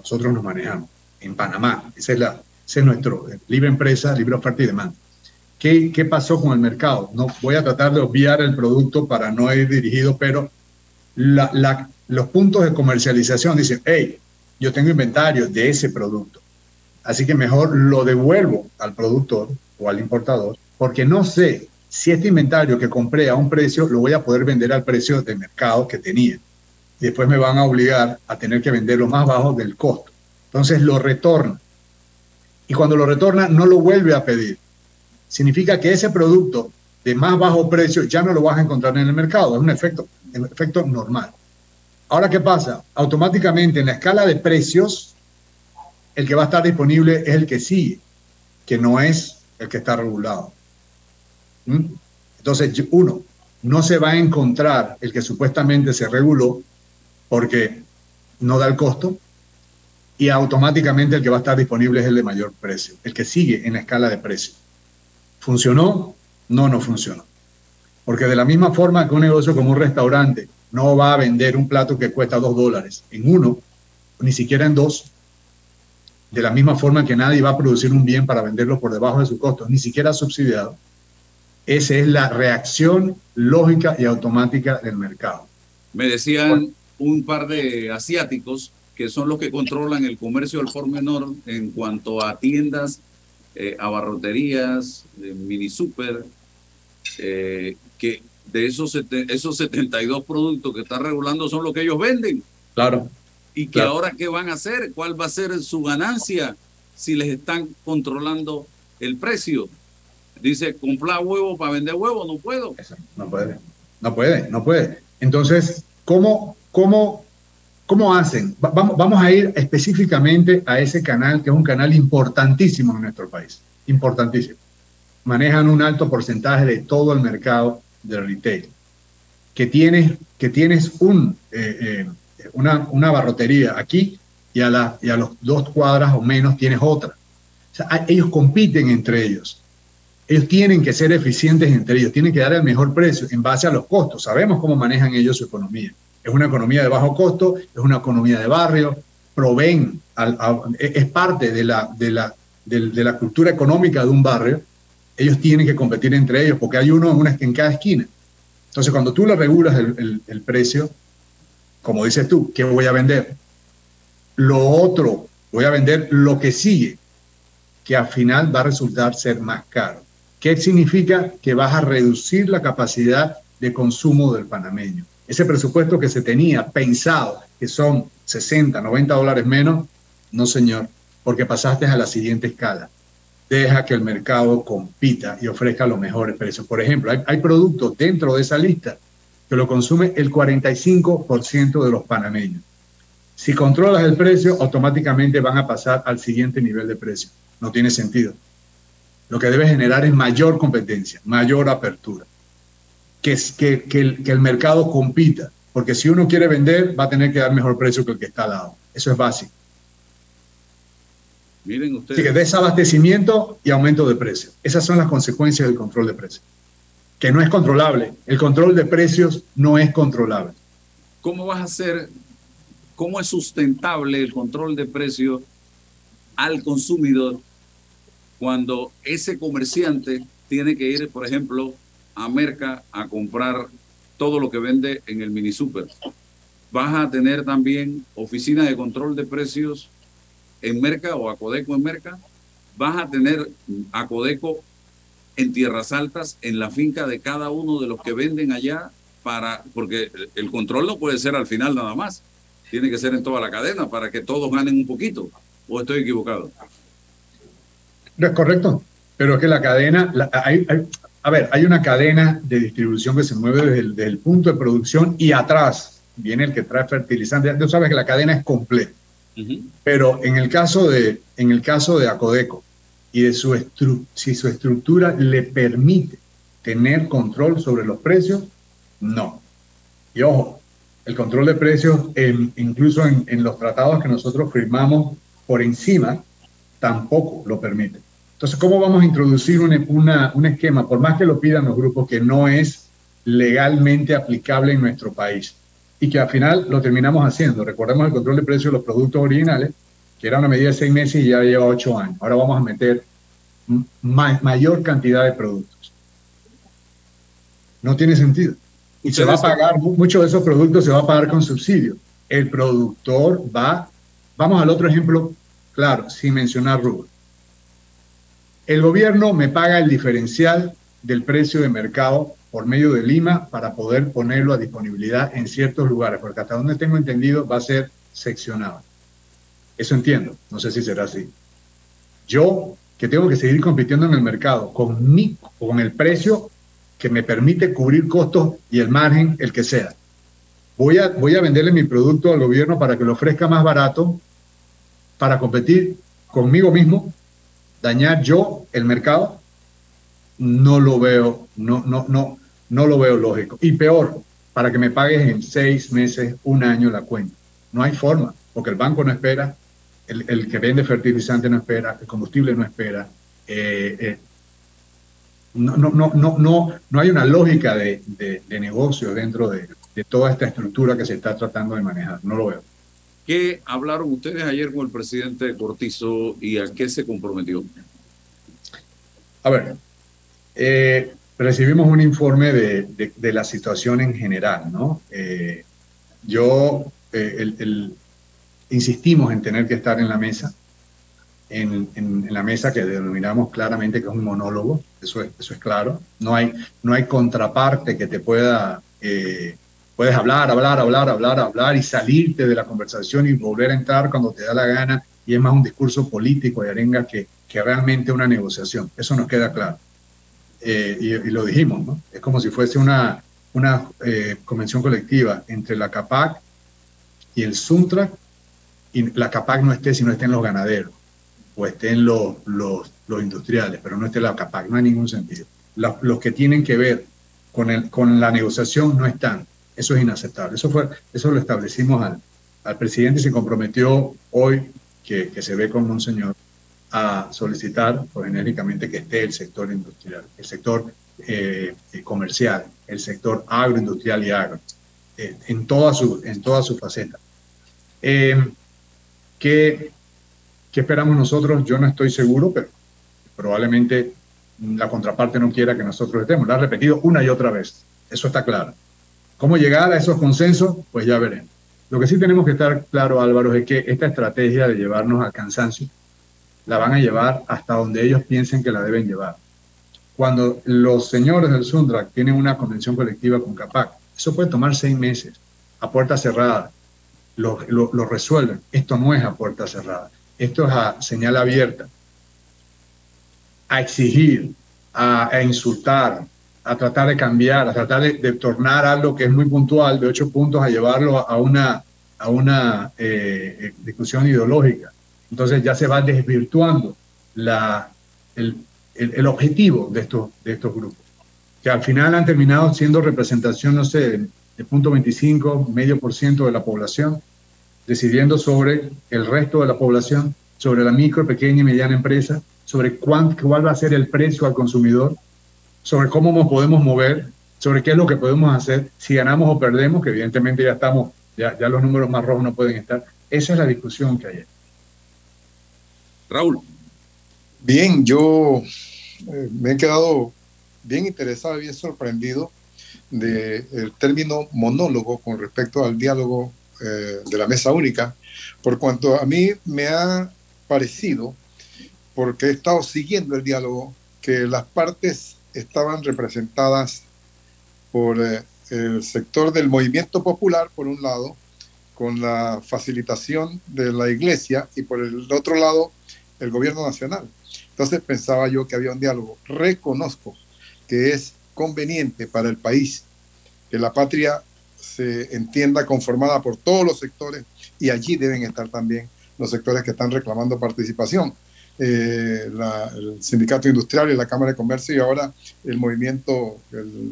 nosotros nos manejamos en Panamá. Ese es, la, ese es nuestro eh, libre empresa, libre oferta y demanda. ¿Qué, ¿Qué pasó con el mercado? No voy a tratar de obviar el producto para no ir dirigido, pero la, los puntos de comercialización dicen, hey, yo tengo inventario de ese producto. Así que mejor lo devuelvo al productor o al importador, porque no sé si este inventario que compré a un precio lo voy a poder vender al precio de mercado que tenía. Después me van a obligar a tener que venderlo más bajo del costo. Entonces lo retorna. Y cuando lo retorna, no lo vuelve a pedir. Significa que ese producto de más bajo precio ya no lo vas a encontrar en el mercado. Es un efecto, un efecto normal. Ahora, ¿qué pasa? Automáticamente en la escala de precios, el que va a estar disponible es el que sigue, que no es el que está regulado. ¿Mm? Entonces, uno, no se va a encontrar el que supuestamente se reguló porque no da el costo y automáticamente el que va a estar disponible es el de mayor precio, el que sigue en la escala de precios. ¿Funcionó? No, no funcionó. Porque de la misma forma que un negocio como un restaurante no va a vender un plato que cuesta dos dólares en uno, ni siquiera en dos. De la misma forma que nadie va a producir un bien para venderlo por debajo de su costo, ni siquiera subsidiado. Esa es la reacción lógica y automática del mercado. Me decían un par de asiáticos que son los que controlan el comercio al por menor en cuanto a tiendas, eh, abarroterías, eh, mini super, eh, que de esos, esos 72 productos que está regulando son los que ellos venden. Claro. Y que ahora, ¿qué van a hacer? ¿Cuál va a ser su ganancia si les están controlando el precio? Dice, comprar huevo para vender huevo, no puedo. no puede, no puede, no puede. Entonces, ¿cómo, cómo, cómo hacen? vamos, vamos a ir específicamente a ese canal, que es un canal importantísimo en nuestro país, importantísimo. Manejan un alto porcentaje de todo el mercado de retail, que tienes, que tienes un, eh, eh, una, una, barrotería aquí y a, la, y a los dos cuadras o menos tienes otra. O sea, ellos compiten entre ellos. Ellos tienen que ser eficientes entre ellos, tienen que dar el mejor precio en base a los costos. Sabemos cómo manejan ellos su economía. Es una economía de bajo costo, es una economía de barrio, proveen, es parte de la, de, la, de la cultura económica de un barrio ellos tienen que competir entre ellos porque hay uno en, cada esquina. Entonces, cuando tú le regulas el, precio, como dices tú, ¿qué voy a vender? Lo otro, voy a vender lo que sigue, que al final va a resultar ser más caro. ¿Qué significa? Que vas a reducir la capacidad de consumo del panameño. Ese presupuesto que se tenía pensado, que son 60, 90 dólares menos, no señor, porque pasaste a la siguiente escala deja que el mercado compita y ofrezca los mejores precios. Por ejemplo, hay, productos dentro de esa lista que lo consume el 45% de los panameños. Si controlas el precio, automáticamente van a pasar al siguiente nivel de precio. No tiene sentido. Lo que debe generar es mayor competencia, mayor apertura. Que, que, que, el, que el mercado compita. Porque si uno quiere vender, va a tener que dar mejor precio que el que está al lado. Eso es básico. Miren ustedes. Así que desabastecimiento y aumento de precios. Esas son las consecuencias del control de precios. Que no es controlable. El control de precios no es controlable. ¿Cómo vas a hacer, cómo es sustentable el control de precios al consumidor cuando ese comerciante tiene que ir, por ejemplo, a Merca a comprar todo lo que vende en el mini super? Vas a tener también oficinas de control de precios en Merca o a Codeco en Merca, vas a tener a Codeco en tierras altas, en la finca de cada uno de los que venden allá, para, porque el control no puede ser al final nada más, tiene que ser en toda la cadena para que todos ganen un poquito. ¿O estoy equivocado? No es correcto, pero es que la cadena, hay, a ver, hay una cadena de distribución que se mueve desde el, punto de producción y atrás viene el que trae fertilizantes. Tú sabes que la cadena es completa. Pero en el caso de, en el caso de Acodeco y de su si su estructura le permite tener control sobre los precios, no. Y ojo, el control de precios, incluso en, los tratados que nosotros firmamos por encima, tampoco lo permite. Entonces, ¿cómo vamos a introducir un esquema, por más que lo pidan los grupos, que no es legalmente aplicable en nuestro país? Y que al final lo terminamos haciendo. Recordemos el control de precios de los productos originales, que era una medida de seis meses y ya lleva ocho años. Ahora vamos a meter mayor cantidad de productos. No tiene sentido. Y se va a pagar, muchos de esos productos se va a pagar con subsidio. El productor va, vamos al otro ejemplo, claro, sin mencionar rubro. El gobierno me paga el diferencial del precio de mercado por medio de Lima para poder ponerlo a disponibilidad en ciertos lugares, porque hasta donde tengo entendido va a ser seccionado. Eso entiendo, no sé si será así. Yo, que tengo que seguir compitiendo en el mercado con, mi, con el precio que me permite cubrir costos y el margen, el que sea. Voy a, voy a venderle mi producto al gobierno para que lo ofrezca más barato, para competir conmigo mismo, dañar yo el mercado. No lo veo, no, no, no, no lo veo lógico. Y peor, para que me pagues en seis meses, un año la cuenta. No hay forma, porque el banco no espera, el, que vende fertilizante no espera, el combustible no espera. Eh, eh, no, no, no, no, no, no hay una lógica de, de, negocio dentro de, de, toda esta estructura que se está tratando de manejar. No lo veo. ¿Qué hablaron ustedes ayer con el presidente Cortizo y a qué se comprometió? A ver, eh, recibimos un informe de, de, la situación en general, ¿no? Eh, yo, eh, insistimos en tener que estar en la mesa en, en, la mesa que denominamos claramente que es un monólogo, eso es, eso es claro. No hay, no hay contraparte que te pueda, puedes hablar, hablar, hablar, hablar, hablar y salirte de la conversación y volver a entrar cuando te da la gana y es más un discurso político de arenga que, que realmente una negociación. Eso nos queda claro. Eh, y, lo dijimos, ¿no? Es como si fuese una, una eh, convención colectiva entre la CAPAC y el SUNTRA y la CAPAC no esté si no estén los ganaderos o estén los, los, los industriales, pero no esté la CAPAC, no hay ningún sentido. Los, que tienen que ver con, el, con la negociación no están. Eso es inaceptable. Eso, fue, eso lo establecimos al, al presidente y se comprometió hoy, que, que se ve como un señor, a solicitar pues, genéricamente que esté el sector industrial, el sector eh, comercial, el sector agroindustrial y agro, eh, en, toda su, en toda su faceta. Eh, que ¿Qué esperamos nosotros? Yo no estoy seguro, pero probablemente la contraparte no quiera que nosotros estemos. Lo ha repetido una y otra vez. Eso está claro. ¿Cómo llegar a esos consensos? Pues ya veremos. Lo que sí tenemos que estar claro, Álvaro, es que esta estrategia de llevarnos al cansancio la van a llevar hasta donde ellos piensen que la deben llevar. Cuando los señores del Sundrak tienen una convención colectiva con CAPAC, eso puede tomar seis meses, a puerta cerrada. Lo, lo resuelven. Esto no es a puerta cerrada. Esto es a señal abierta. A exigir, a, insultar, a tratar de cambiar, a tratar de, tornar algo que es muy puntual, de ocho puntos, a llevarlo a una, a una eh, discusión ideológica. Entonces ya se va desvirtuando la, el, el, objetivo de estos, de estos grupos, que al final han terminado siendo representación, no sé, de punto 25, medio por ciento de la población, decidiendo sobre el resto de la población, sobre la micro, pequeña y mediana empresa, sobre cuál va a ser el precio al consumidor, sobre cómo nos podemos mover, sobre qué es lo que podemos hacer, si ganamos o perdemos, que evidentemente ya estamos, ya, ya los números más rojos no pueden estar. Esa es la discusión que hay. Raúl. Bien, yo eh, me he quedado bien interesado y bien sorprendido del término monólogo con respecto al diálogo eh, de la mesa única, por cuanto a mí me ha parecido, porque he estado siguiendo el diálogo, que las partes estaban representadas por eh, el sector del movimiento popular, por un lado, con la facilitación de la iglesia, y por el otro lado, el gobierno nacional. Entonces pensaba yo que había un diálogo. Reconozco que es conveniente para el país que la patria se entienda conformada por todos los sectores y allí deben estar también los sectores que están reclamando participación. Eh, el Sindicato Industrial y la Cámara de Comercio y ahora el movimiento,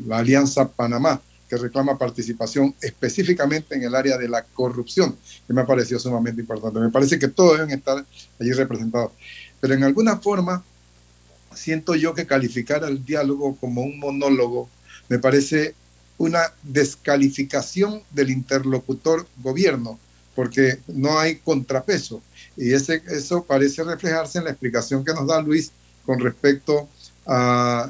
la Alianza Panamá, que reclama participación específicamente en el área de la corrupción, que me ha parecido sumamente importante. Me parece que todos deben estar allí representados. Pero en alguna forma siento yo que calificar al diálogo como un monólogo me parece una descalificación del interlocutor gobierno, porque no hay contrapeso. Y ese, eso parece reflejarse en la explicación que nos da Luis con respecto a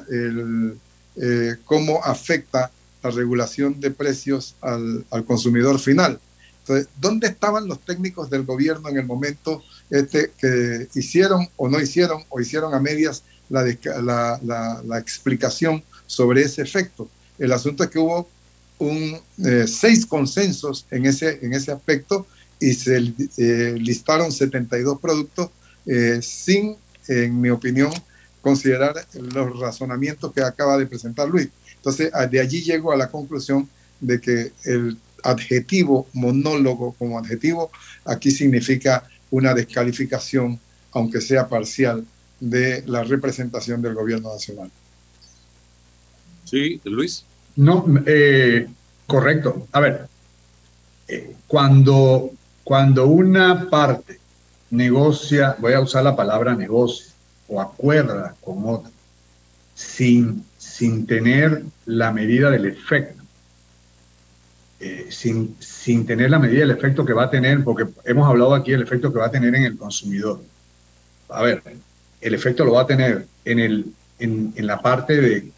eh, cómo afecta la regulación de precios al, al, consumidor final. Entonces, ¿dónde estaban los técnicos del gobierno en el momento este, que hicieron o no hicieron o hicieron a medias la, la, la, explicación sobre ese efecto? El asunto es que hubo un, eh, seis consensos en ese, en ese aspecto y se eh, listaron 72 productos eh, sin, en mi opinión, considerar los razonamientos que acaba de presentar Luis. Entonces, de allí llego a la conclusión de que el adjetivo monólogo como adjetivo aquí significa una descalificación, aunque sea parcial, de la representación del gobierno nacional. Sí, Luis. No, eh, correcto. A ver, eh, cuando, cuando una parte negocia, voy a usar la palabra negocio, o acuerda con otra, sin, sin tener la medida del efecto, eh, sin, sin tener la medida del efecto que va a tener, porque hemos hablado aquí del efecto que va a tener en el consumidor. A ver, el efecto lo va a tener en, el, en, en la parte de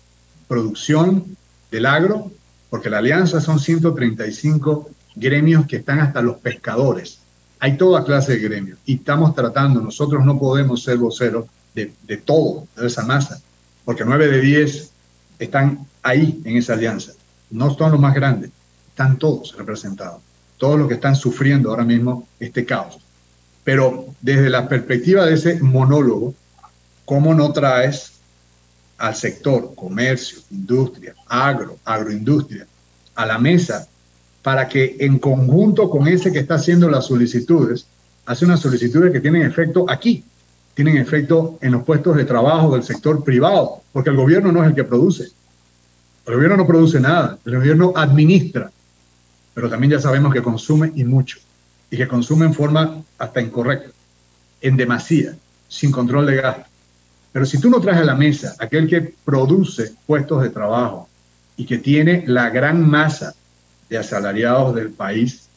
producción del agro, porque la alianza son 135 gremios que están hasta los pescadores. Hay toda clase de gremios y estamos tratando, nosotros no podemos ser voceros de, de todo, de esa masa, porque 9 de 10 están ahí en esa alianza. No son los más grandes, están todos representados, todos los que están sufriendo ahora mismo este caos. Pero desde la perspectiva de ese monólogo, ¿cómo no traes al sector comercio, industria, agro, agroindustria a la mesa para que en conjunto con ese que está haciendo las solicitudes, hace unas solicitudes que tienen efecto aquí, tienen efecto en los puestos de trabajo del sector privado, porque el gobierno no es el que produce. El gobierno no produce nada, el gobierno administra, pero también ya sabemos que consume y mucho, y que consume en forma hasta incorrecta, en demasía, sin control de gasto. Pero si tú no traes a la mesa aquel que produce puestos de trabajo y que tiene la gran masa de asalariados del país,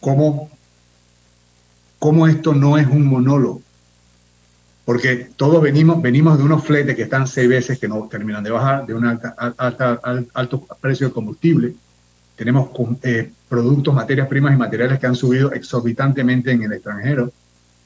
¿cómo cómo esto no es un monólogo. Porque todos venimos, venimos de unos fletes que están seis veces que no terminan de bajar, de un alto precio de combustible. Tenemos eh, productos, materias primas y materiales que han subido exorbitantemente en el extranjero,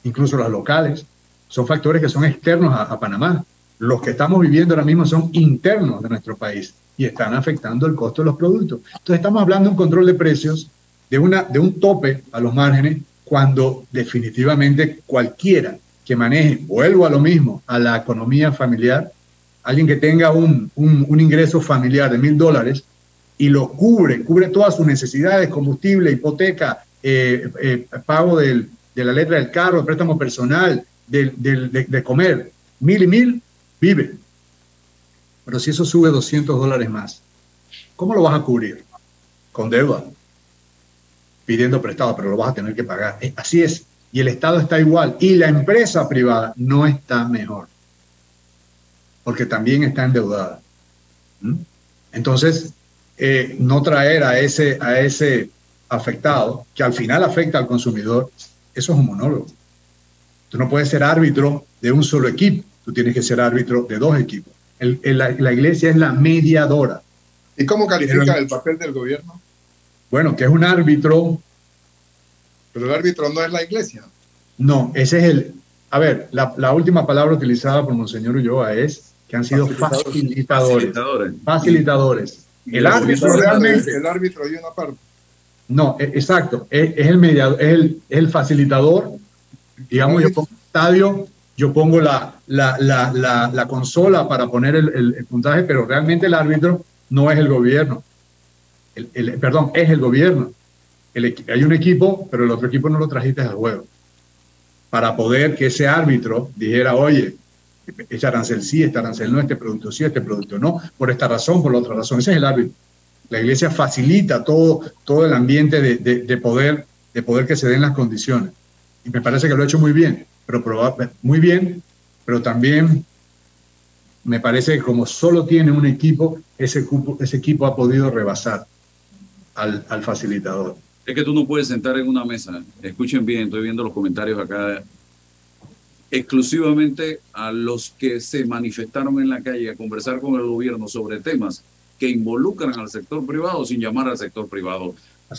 incluso los locales. Son factores que son externos a, a Panamá. Los que estamos viviendo ahora mismo son internos de nuestro país y están afectando el costo de los productos. Entonces estamos hablando de un control de precios, de, una, de un tope a los márgenes cuando definitivamente cualquiera que maneje, vuelvo a lo mismo, a la economía familiar, alguien que tenga un, un, ingreso familiar de mil dólares y lo cubre, cubre todas sus necesidades, combustible, hipoteca, eh, eh, pago del, de la letra del carro, préstamo personal, de, comer, mil y mil, vive. Pero si eso sube 200 dólares más, ¿cómo lo vas a cubrir? Con deuda pidiendo prestado, pero lo vas a tener que pagar. Eh, así es. Y el Estado está igual. Y la empresa privada no está mejor. Porque también está endeudada. ¿Mm? Entonces, eh, no traer a ese, a ese afectado, que al final afecta al consumidor, eso es un monólogo. Tú no puedes ser árbitro de un solo equipo, tú tienes que ser árbitro de dos equipos. La, iglesia es la mediadora. ¿Y cómo califica el papel del gobierno? Bueno, que es un árbitro. Pero el árbitro no es la iglesia. No, ese es el. A ver, la, última palabra utilizada por Monseñor Ulloa es que han sido facilitadores. Facilitadores. El árbitro realmente. El árbitro hay una parte. No, e, exacto. Es, el mediador, es el, facilitador. Digamos, yo el estadio, yo pongo la, la, consola para poner el puntaje, pero realmente el árbitro no es el gobierno el, perdón, es el gobierno. hay un equipo, pero el otro equipo no lo trajiste al juego. Para poder que ese árbitro dijera, oye, este arancel sí, este arancel no, este producto sí, este producto no, por esta razón, por la otra razón. Ese es el árbitro. La iglesia facilita todo, todo el ambiente de, de, poder, de poder que se den las condiciones. Y me parece que lo ha hecho muy bien, pero muy bien, pero también me parece que como solo tiene un equipo, ese, ese equipo ha podido rebasar al, al facilitador. Es que tú no puedes sentar en una mesa, escuchen bien, estoy viendo los comentarios acá, exclusivamente a los que se manifestaron en la calle a conversar con el gobierno sobre temas que involucran al sector privado sin llamar al sector privado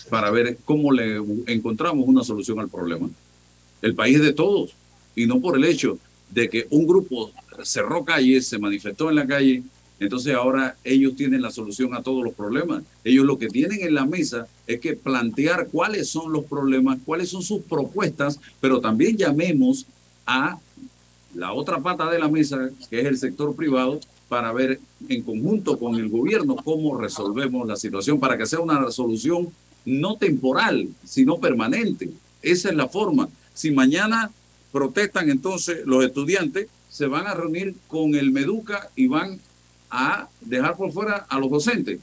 para ver cómo le encontramos una solución al problema. El país es de todos y no por el hecho de que un grupo cerró calles, se manifestó en la calle, entonces ahora ellos tienen la solución a todos los problemas. Ellos lo que tienen en la mesa es que plantear cuáles son los problemas, cuáles son sus propuestas, pero también llamemos a la otra pata de la mesa, que es el sector privado, para ver en conjunto con el gobierno cómo resolvemos la situación para que sea una solución no temporal, sino permanente. Esa es la forma. Si mañana protestan entonces los estudiantes, se van a reunir con el Meduca y van a dejar por fuera a los docentes.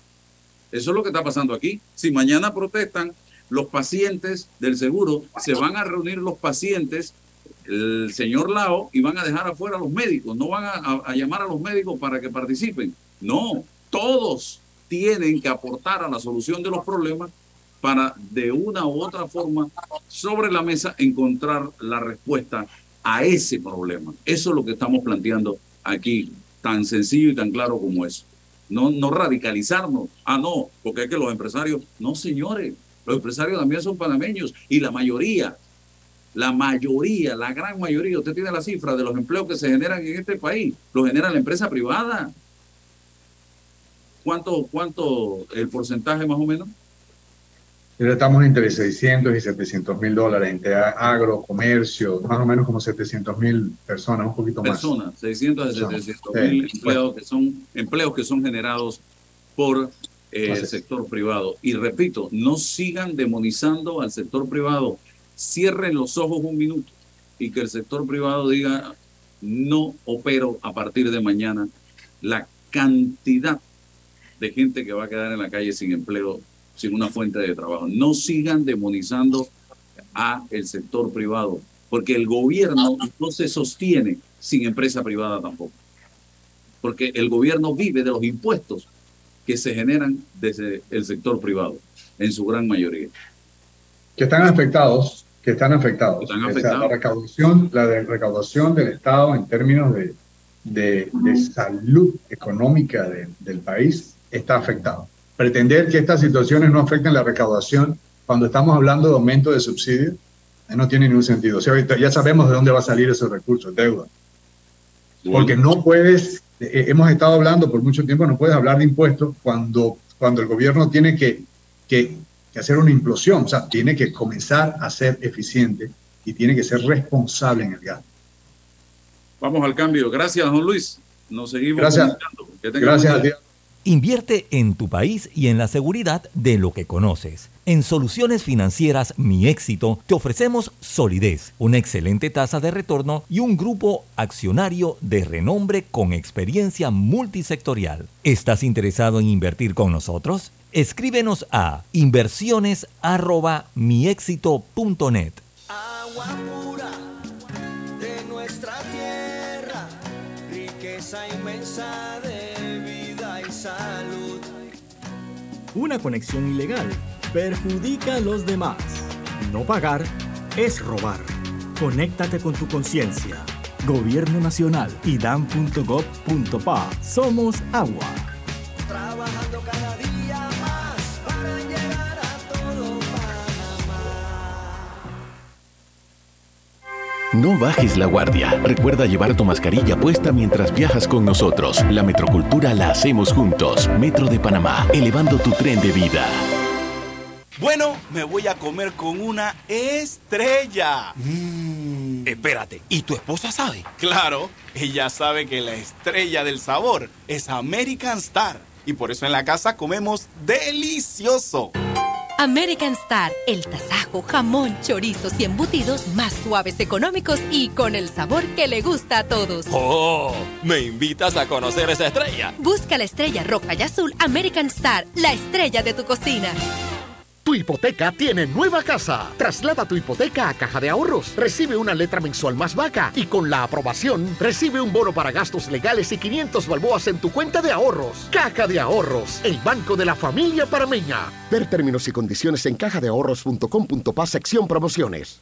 Eso es lo que está pasando aquí. Si mañana protestan los pacientes del seguro, se van a reunir los pacientes, el señor Lao, y van a dejar afuera a los médicos. No van a, llamar a los médicos para que participen. No, todos tienen que aportar a la solución de los problemas para de una u otra forma sobre la mesa encontrar la respuesta a ese problema. Eso es lo que estamos planteando aquí, tan sencillo y tan claro como eso. No, no radicalizarnos. Ah, no, porque es que los empresarios, no señores, los empresarios también son panameños y la mayoría, la mayoría, la gran mayoría, usted tiene la cifra de los empleos que se generan en este país, los genera la empresa privada. ¿Cuánto, cuánto el porcentaje más o menos? Estamos entre 600 y 700 mil dólares entre agro, comercio, más o menos como 700 mil personas, un poquito más. Personas, 600 a 700 mil empleos, que son, empleos que son generados por eh, el sector privado. Y repito, no sigan demonizando al sector privado. Cierren los ojos un minuto y que el sector privado diga, no opero a partir de mañana. La cantidad de gente que va a quedar en la calle sin empleo sin una fuente de trabajo. No sigan demonizando a el sector privado, porque el gobierno no se sostiene sin empresa privada tampoco. Porque el gobierno vive de los impuestos que se generan desde el sector privado, en su gran mayoría. Que están afectados, que están afectados. Están afectados. la recaudación, la de recaudación del Estado en términos de, de, salud económica del país está afectado pretender que estas situaciones no afecten la recaudación cuando estamos hablando de aumento de subsidios, eh, no tiene ningún sentido. ya sabemos de dónde va a salir esos recursos, deuda. Porque no puedes, eh, hemos estado hablando por mucho tiempo, no puedes hablar de impuestos cuando, cuando el gobierno tiene que, que, que hacer una implosión, o sea, tiene que comenzar a ser eficiente y tiene que ser responsable en el gasto. Vamos al cambio. Gracias, don Luis. Nos seguimos. Gracias. Gracias a ti. Invierte en tu país y en la seguridad de lo que conoces. En Soluciones Financieras Mi Éxito te ofrecemos solidez, una excelente tasa de retorno y un grupo accionario de renombre con experiencia multisectorial. ¿Estás interesado en invertir con nosotros? Escríbenos a inversiones@miexito.net. Agua pura de nuestra tierra, riqueza inmensa de salud. Una conexión ilegal perjudica a los demás. No pagar es robar. Conéctate con tu conciencia. Gobierno Nacional y dan.gov.pa. Somos agua. Trabajando cada día No bajes la guardia. Recuerda llevar tu mascarilla puesta mientras viajas con nosotros. La metrocultura la hacemos juntos. Metro de Panamá, elevando tu tren de vida. Bueno, me voy a comer con una estrella. Mmm. Espérate, ¿y tu esposa sabe? Claro, ella sabe que la estrella del sabor es American Star. Y por eso en la casa comemos delicioso. American Star, el tasajo, jamón, chorizos y embutidos más suaves, económicos y con el sabor que le gusta a todos. ¡Oh! ¿Me invitas a conocer esa estrella? Busca la estrella roja y azul American Star, la estrella de tu cocina. Tu hipoteca tiene nueva casa. Traslada tu hipoteca a Caja de Ahorros. Recibe una letra mensual más vaca y con la aprobación recibe un bono para gastos legales y 500 balboas en tu cuenta de ahorros. Caja de Ahorros, el banco de la familia parameña. Ver términos y condiciones en cajadeahorros.com.pa sección promociones.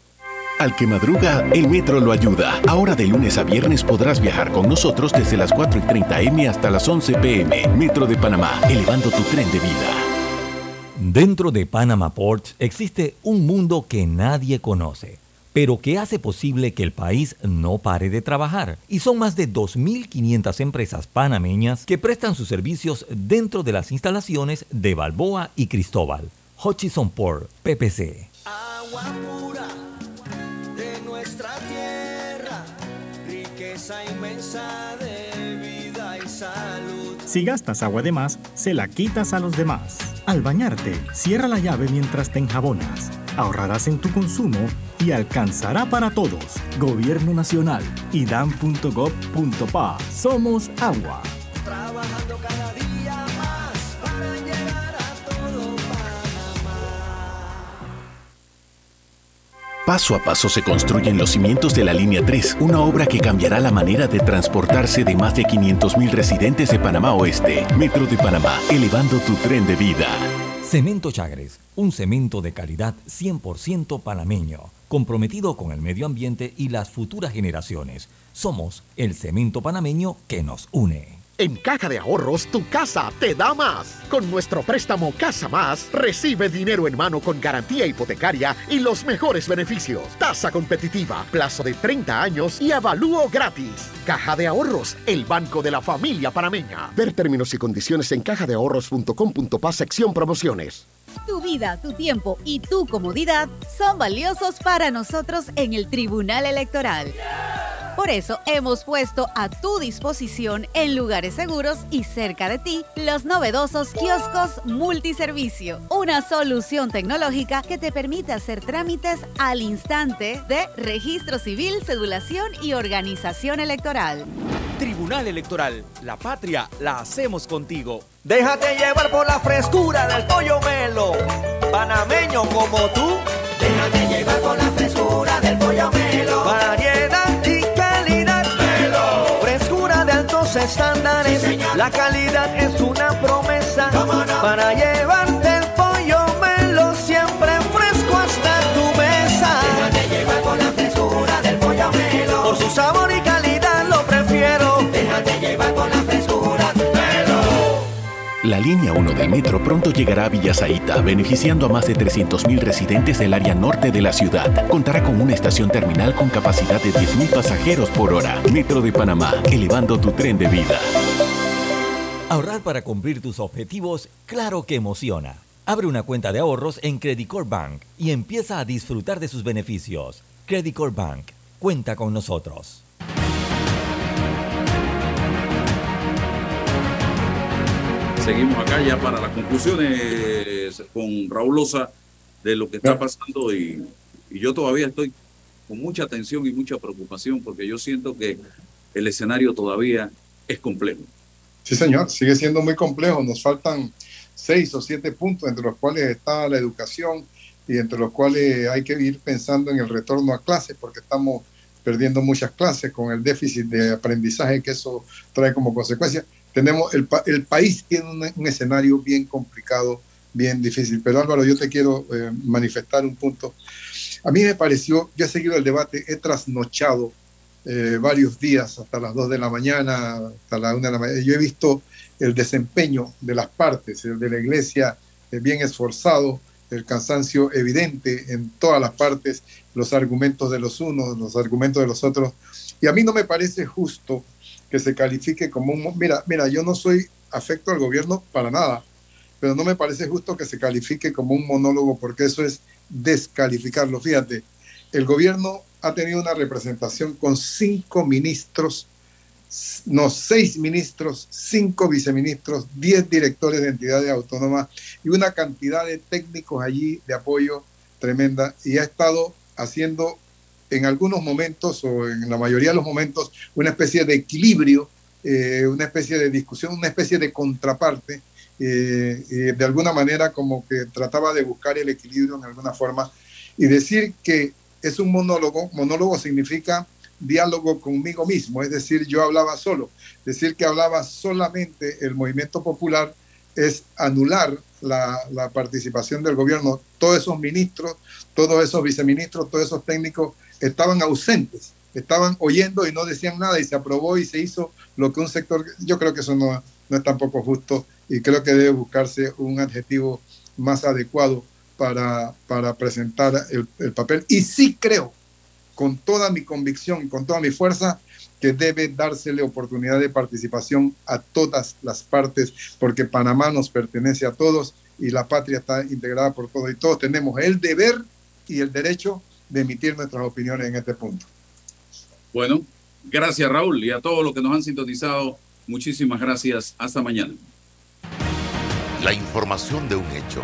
Al que madruga, el metro lo ayuda. Ahora de lunes a viernes podrás viajar con nosotros desde las 4 y 30 M hasta las 11 PM. Metro de Panamá, elevando tu tren de vida. Dentro de Panama Ports existe un mundo que nadie conoce, pero que hace posible que el país no pare de trabajar. Y son más de 2.500 empresas panameñas que prestan sus servicios dentro de las instalaciones de Balboa y Cristóbal. Hutchison Port, PPC. Agua pura de nuestra tierra, riqueza inmensa de vida y salud. Si gastas agua de más, se la quitas a los demás. Al bañarte, cierra la llave mientras te enjabonas. Ahorrarás en tu consumo y alcanzará para todos. Gobierno Nacional y dan.gov.pa. Somos agua. Trabajando cada día Paso a paso se construyen los cimientos de la Línea 3, una obra que cambiará la manera de transportarse de más de 500.000 residentes de Panamá Oeste. Metro de Panamá, elevando tu tren de vida. Cemento Chagres, un cemento de calidad 100% panameño, comprometido con el medio ambiente y las futuras generaciones. Somos el cemento panameño que nos une. En Caja de Ahorros, tu casa te da más. Con nuestro préstamo Casa Más, recibe dinero en mano con garantía hipotecaria y los mejores beneficios. Tasa competitiva, plazo de 30 años y avalúo gratis. Caja de Ahorros, el banco de la familia panameña. Ver términos y condiciones en cajadeahorros.com.pa sección promociones. Tu vida, tu tiempo y tu comodidad son valiosos para nosotros en el Tribunal Electoral. Por eso hemos puesto a tu disposición en lugares seguros y cerca de ti los novedosos kioscos multiservicio, una solución tecnológica que te permite hacer trámites al instante de registro civil, cedulación y organización electoral. Tribunal Electoral, la patria la hacemos contigo. Déjate llevar por la frescura del pollo melo, panameño como tú. Déjate llevar por la frescura del pollo melo. Variedad la calidad es una promesa. Para llevarte el pollo melo siempre fresco hasta tu mesa. Déjate llevar por la frescura del pollo melo. Por su sabor y calidad lo prefiero. Déjate llevar por la frescura del melo. La línea 1 del metro pronto llegará a Villasaita, beneficiando a más de 300.000 residentes del área norte de la ciudad. Contará con una estación terminal con capacidad de 10.000 pasajeros por hora. Metro de Panamá, elevando tu tren de vida. Ahorrar para cumplir tus objetivos, claro que emociona. Abre una cuenta de ahorros en Credit Corp Bank y empieza a disfrutar de sus beneficios. Credit Corp Bank, cuenta con nosotros. Seguimos acá ya para las conclusiones con Raúl Loza de lo que está pasando y, y yo todavía estoy con mucha atención y mucha preocupación porque yo siento que el escenario todavía es complejo. Sí, señor, sigue siendo muy complejo. Nos faltan seis o siete puntos, entre los cuales está la educación y entre los cuales hay que ir pensando en el retorno a clases, porque estamos perdiendo muchas clases con el déficit de aprendizaje que eso trae como consecuencia. Tenemos el, el país tiene un, un escenario bien complicado, bien difícil. Pero Álvaro, yo te quiero eh, manifestar un punto. A mí me pareció, yo he seguido el debate, he trasnochado eh, varios días, hasta las 2 de la mañana, hasta la 1 de la mañana. Yo he visto el desempeño de las partes, el de la iglesia eh, bien esforzado, el cansancio evidente en todas las partes, los argumentos de los unos, los argumentos de los otros. Y a mí no me parece justo que se califique como un... Mira, mira, yo no soy afecto al gobierno para nada, pero no me parece justo que se califique como un monólogo porque eso es descalificarlo. Fíjate, el gobierno ha tenido una representación con cinco ministros, no, seis ministros, cinco viceministros, diez directores de entidades autónomas y una cantidad de técnicos allí de apoyo tremenda. Y ha estado haciendo en algunos momentos o en la mayoría de los momentos una especie de equilibrio, eh, una especie de discusión, una especie de contraparte y, de alguna manera como que trataba de buscar el equilibrio en alguna forma y decir que es un monólogo, monólogo significa diálogo conmigo mismo, es decir, yo hablaba solo, decir que hablaba solamente el movimiento popular es anular la, participación del gobierno. Todos esos ministros, todos esos viceministros, todos esos técnicos estaban ausentes, estaban oyendo y no decían nada y se aprobó y se hizo lo que un sector, yo creo que eso no, no es tampoco justo y creo que debe buscarse un adjetivo más adecuado para, para presentar el, el papel. Y sí creo, con toda mi convicción y con toda mi fuerza, que debe dársele oportunidad de participación a todas las partes, porque Panamá nos pertenece a todos y la patria está integrada por todos y todos tenemos el deber y el derecho de emitir nuestras opiniones en este punto. Bueno, gracias Raúl y a todos los que nos han sintonizado, muchísimas gracias. Hasta mañana. La información de un hecho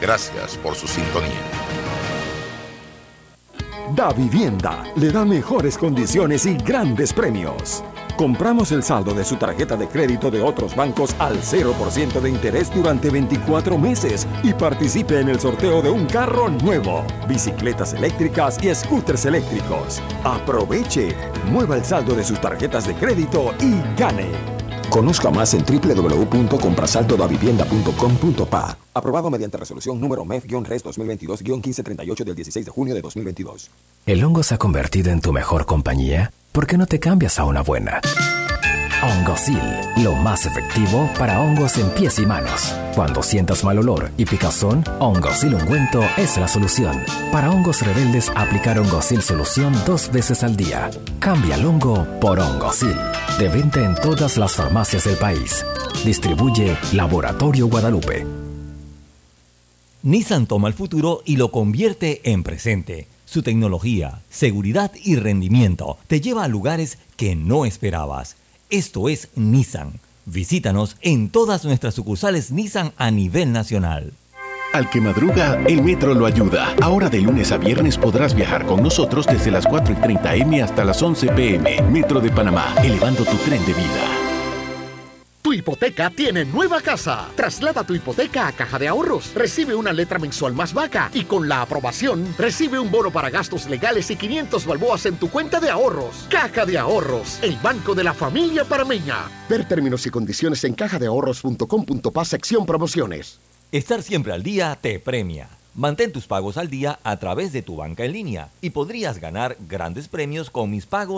Gracias por su sintonía. Da Vivienda le da mejores condiciones y grandes premios. Compramos el saldo de su tarjeta de crédito de otros bancos al 0% de interés durante 24 meses y participe en el sorteo de un carro nuevo, bicicletas eléctricas y scooters eléctricos. Aproveche, mueva el saldo de sus tarjetas de crédito y gane. Conozca más en www.comprasaldodavivienda.com.pa. Aprobado mediante resolución número MEF-RES 2022-1538 del 16 de junio de 2022. ¿El hongo se ha convertido en tu mejor compañía? ¿Por qué no te cambias a una buena? Hongosil, lo más efectivo para hongos en pies y manos. Cuando sientas mal olor y picazón, Hongosil ungüento es la solución. Para hongos rebeldes, aplicar Hongosil solución dos veces al día. Cambia el hongo por Hongosil. De venta en todas las farmacias del país. Distribuye Laboratorio Guadalupe. Nissan toma el futuro y lo convierte en presente. Su tecnología, seguridad y rendimiento te lleva a lugares que no esperabas. Esto es Nissan. Visítanos en todas nuestras sucursales Nissan a nivel nacional. Al que madruga, el metro lo ayuda. Ahora de lunes a viernes podrás viajar con nosotros desde las 4 y 30 M hasta las 11 PM. Metro de Panamá, elevando tu tren de vida. Tu hipoteca tiene nueva casa. Traslada tu hipoteca a Caja de Ahorros. Recibe una letra mensual más vaca y con la aprobación recibe un bono para gastos legales y 500 balboas en tu cuenta de ahorros. Caja de Ahorros, el banco de la familia parameña. Ver términos y condiciones en cajadeahorros.com.pa sección promociones. Estar siempre al día te premia. Mantén tus pagos al día a través de tu banca en línea y podrías ganar grandes premios con mis pagos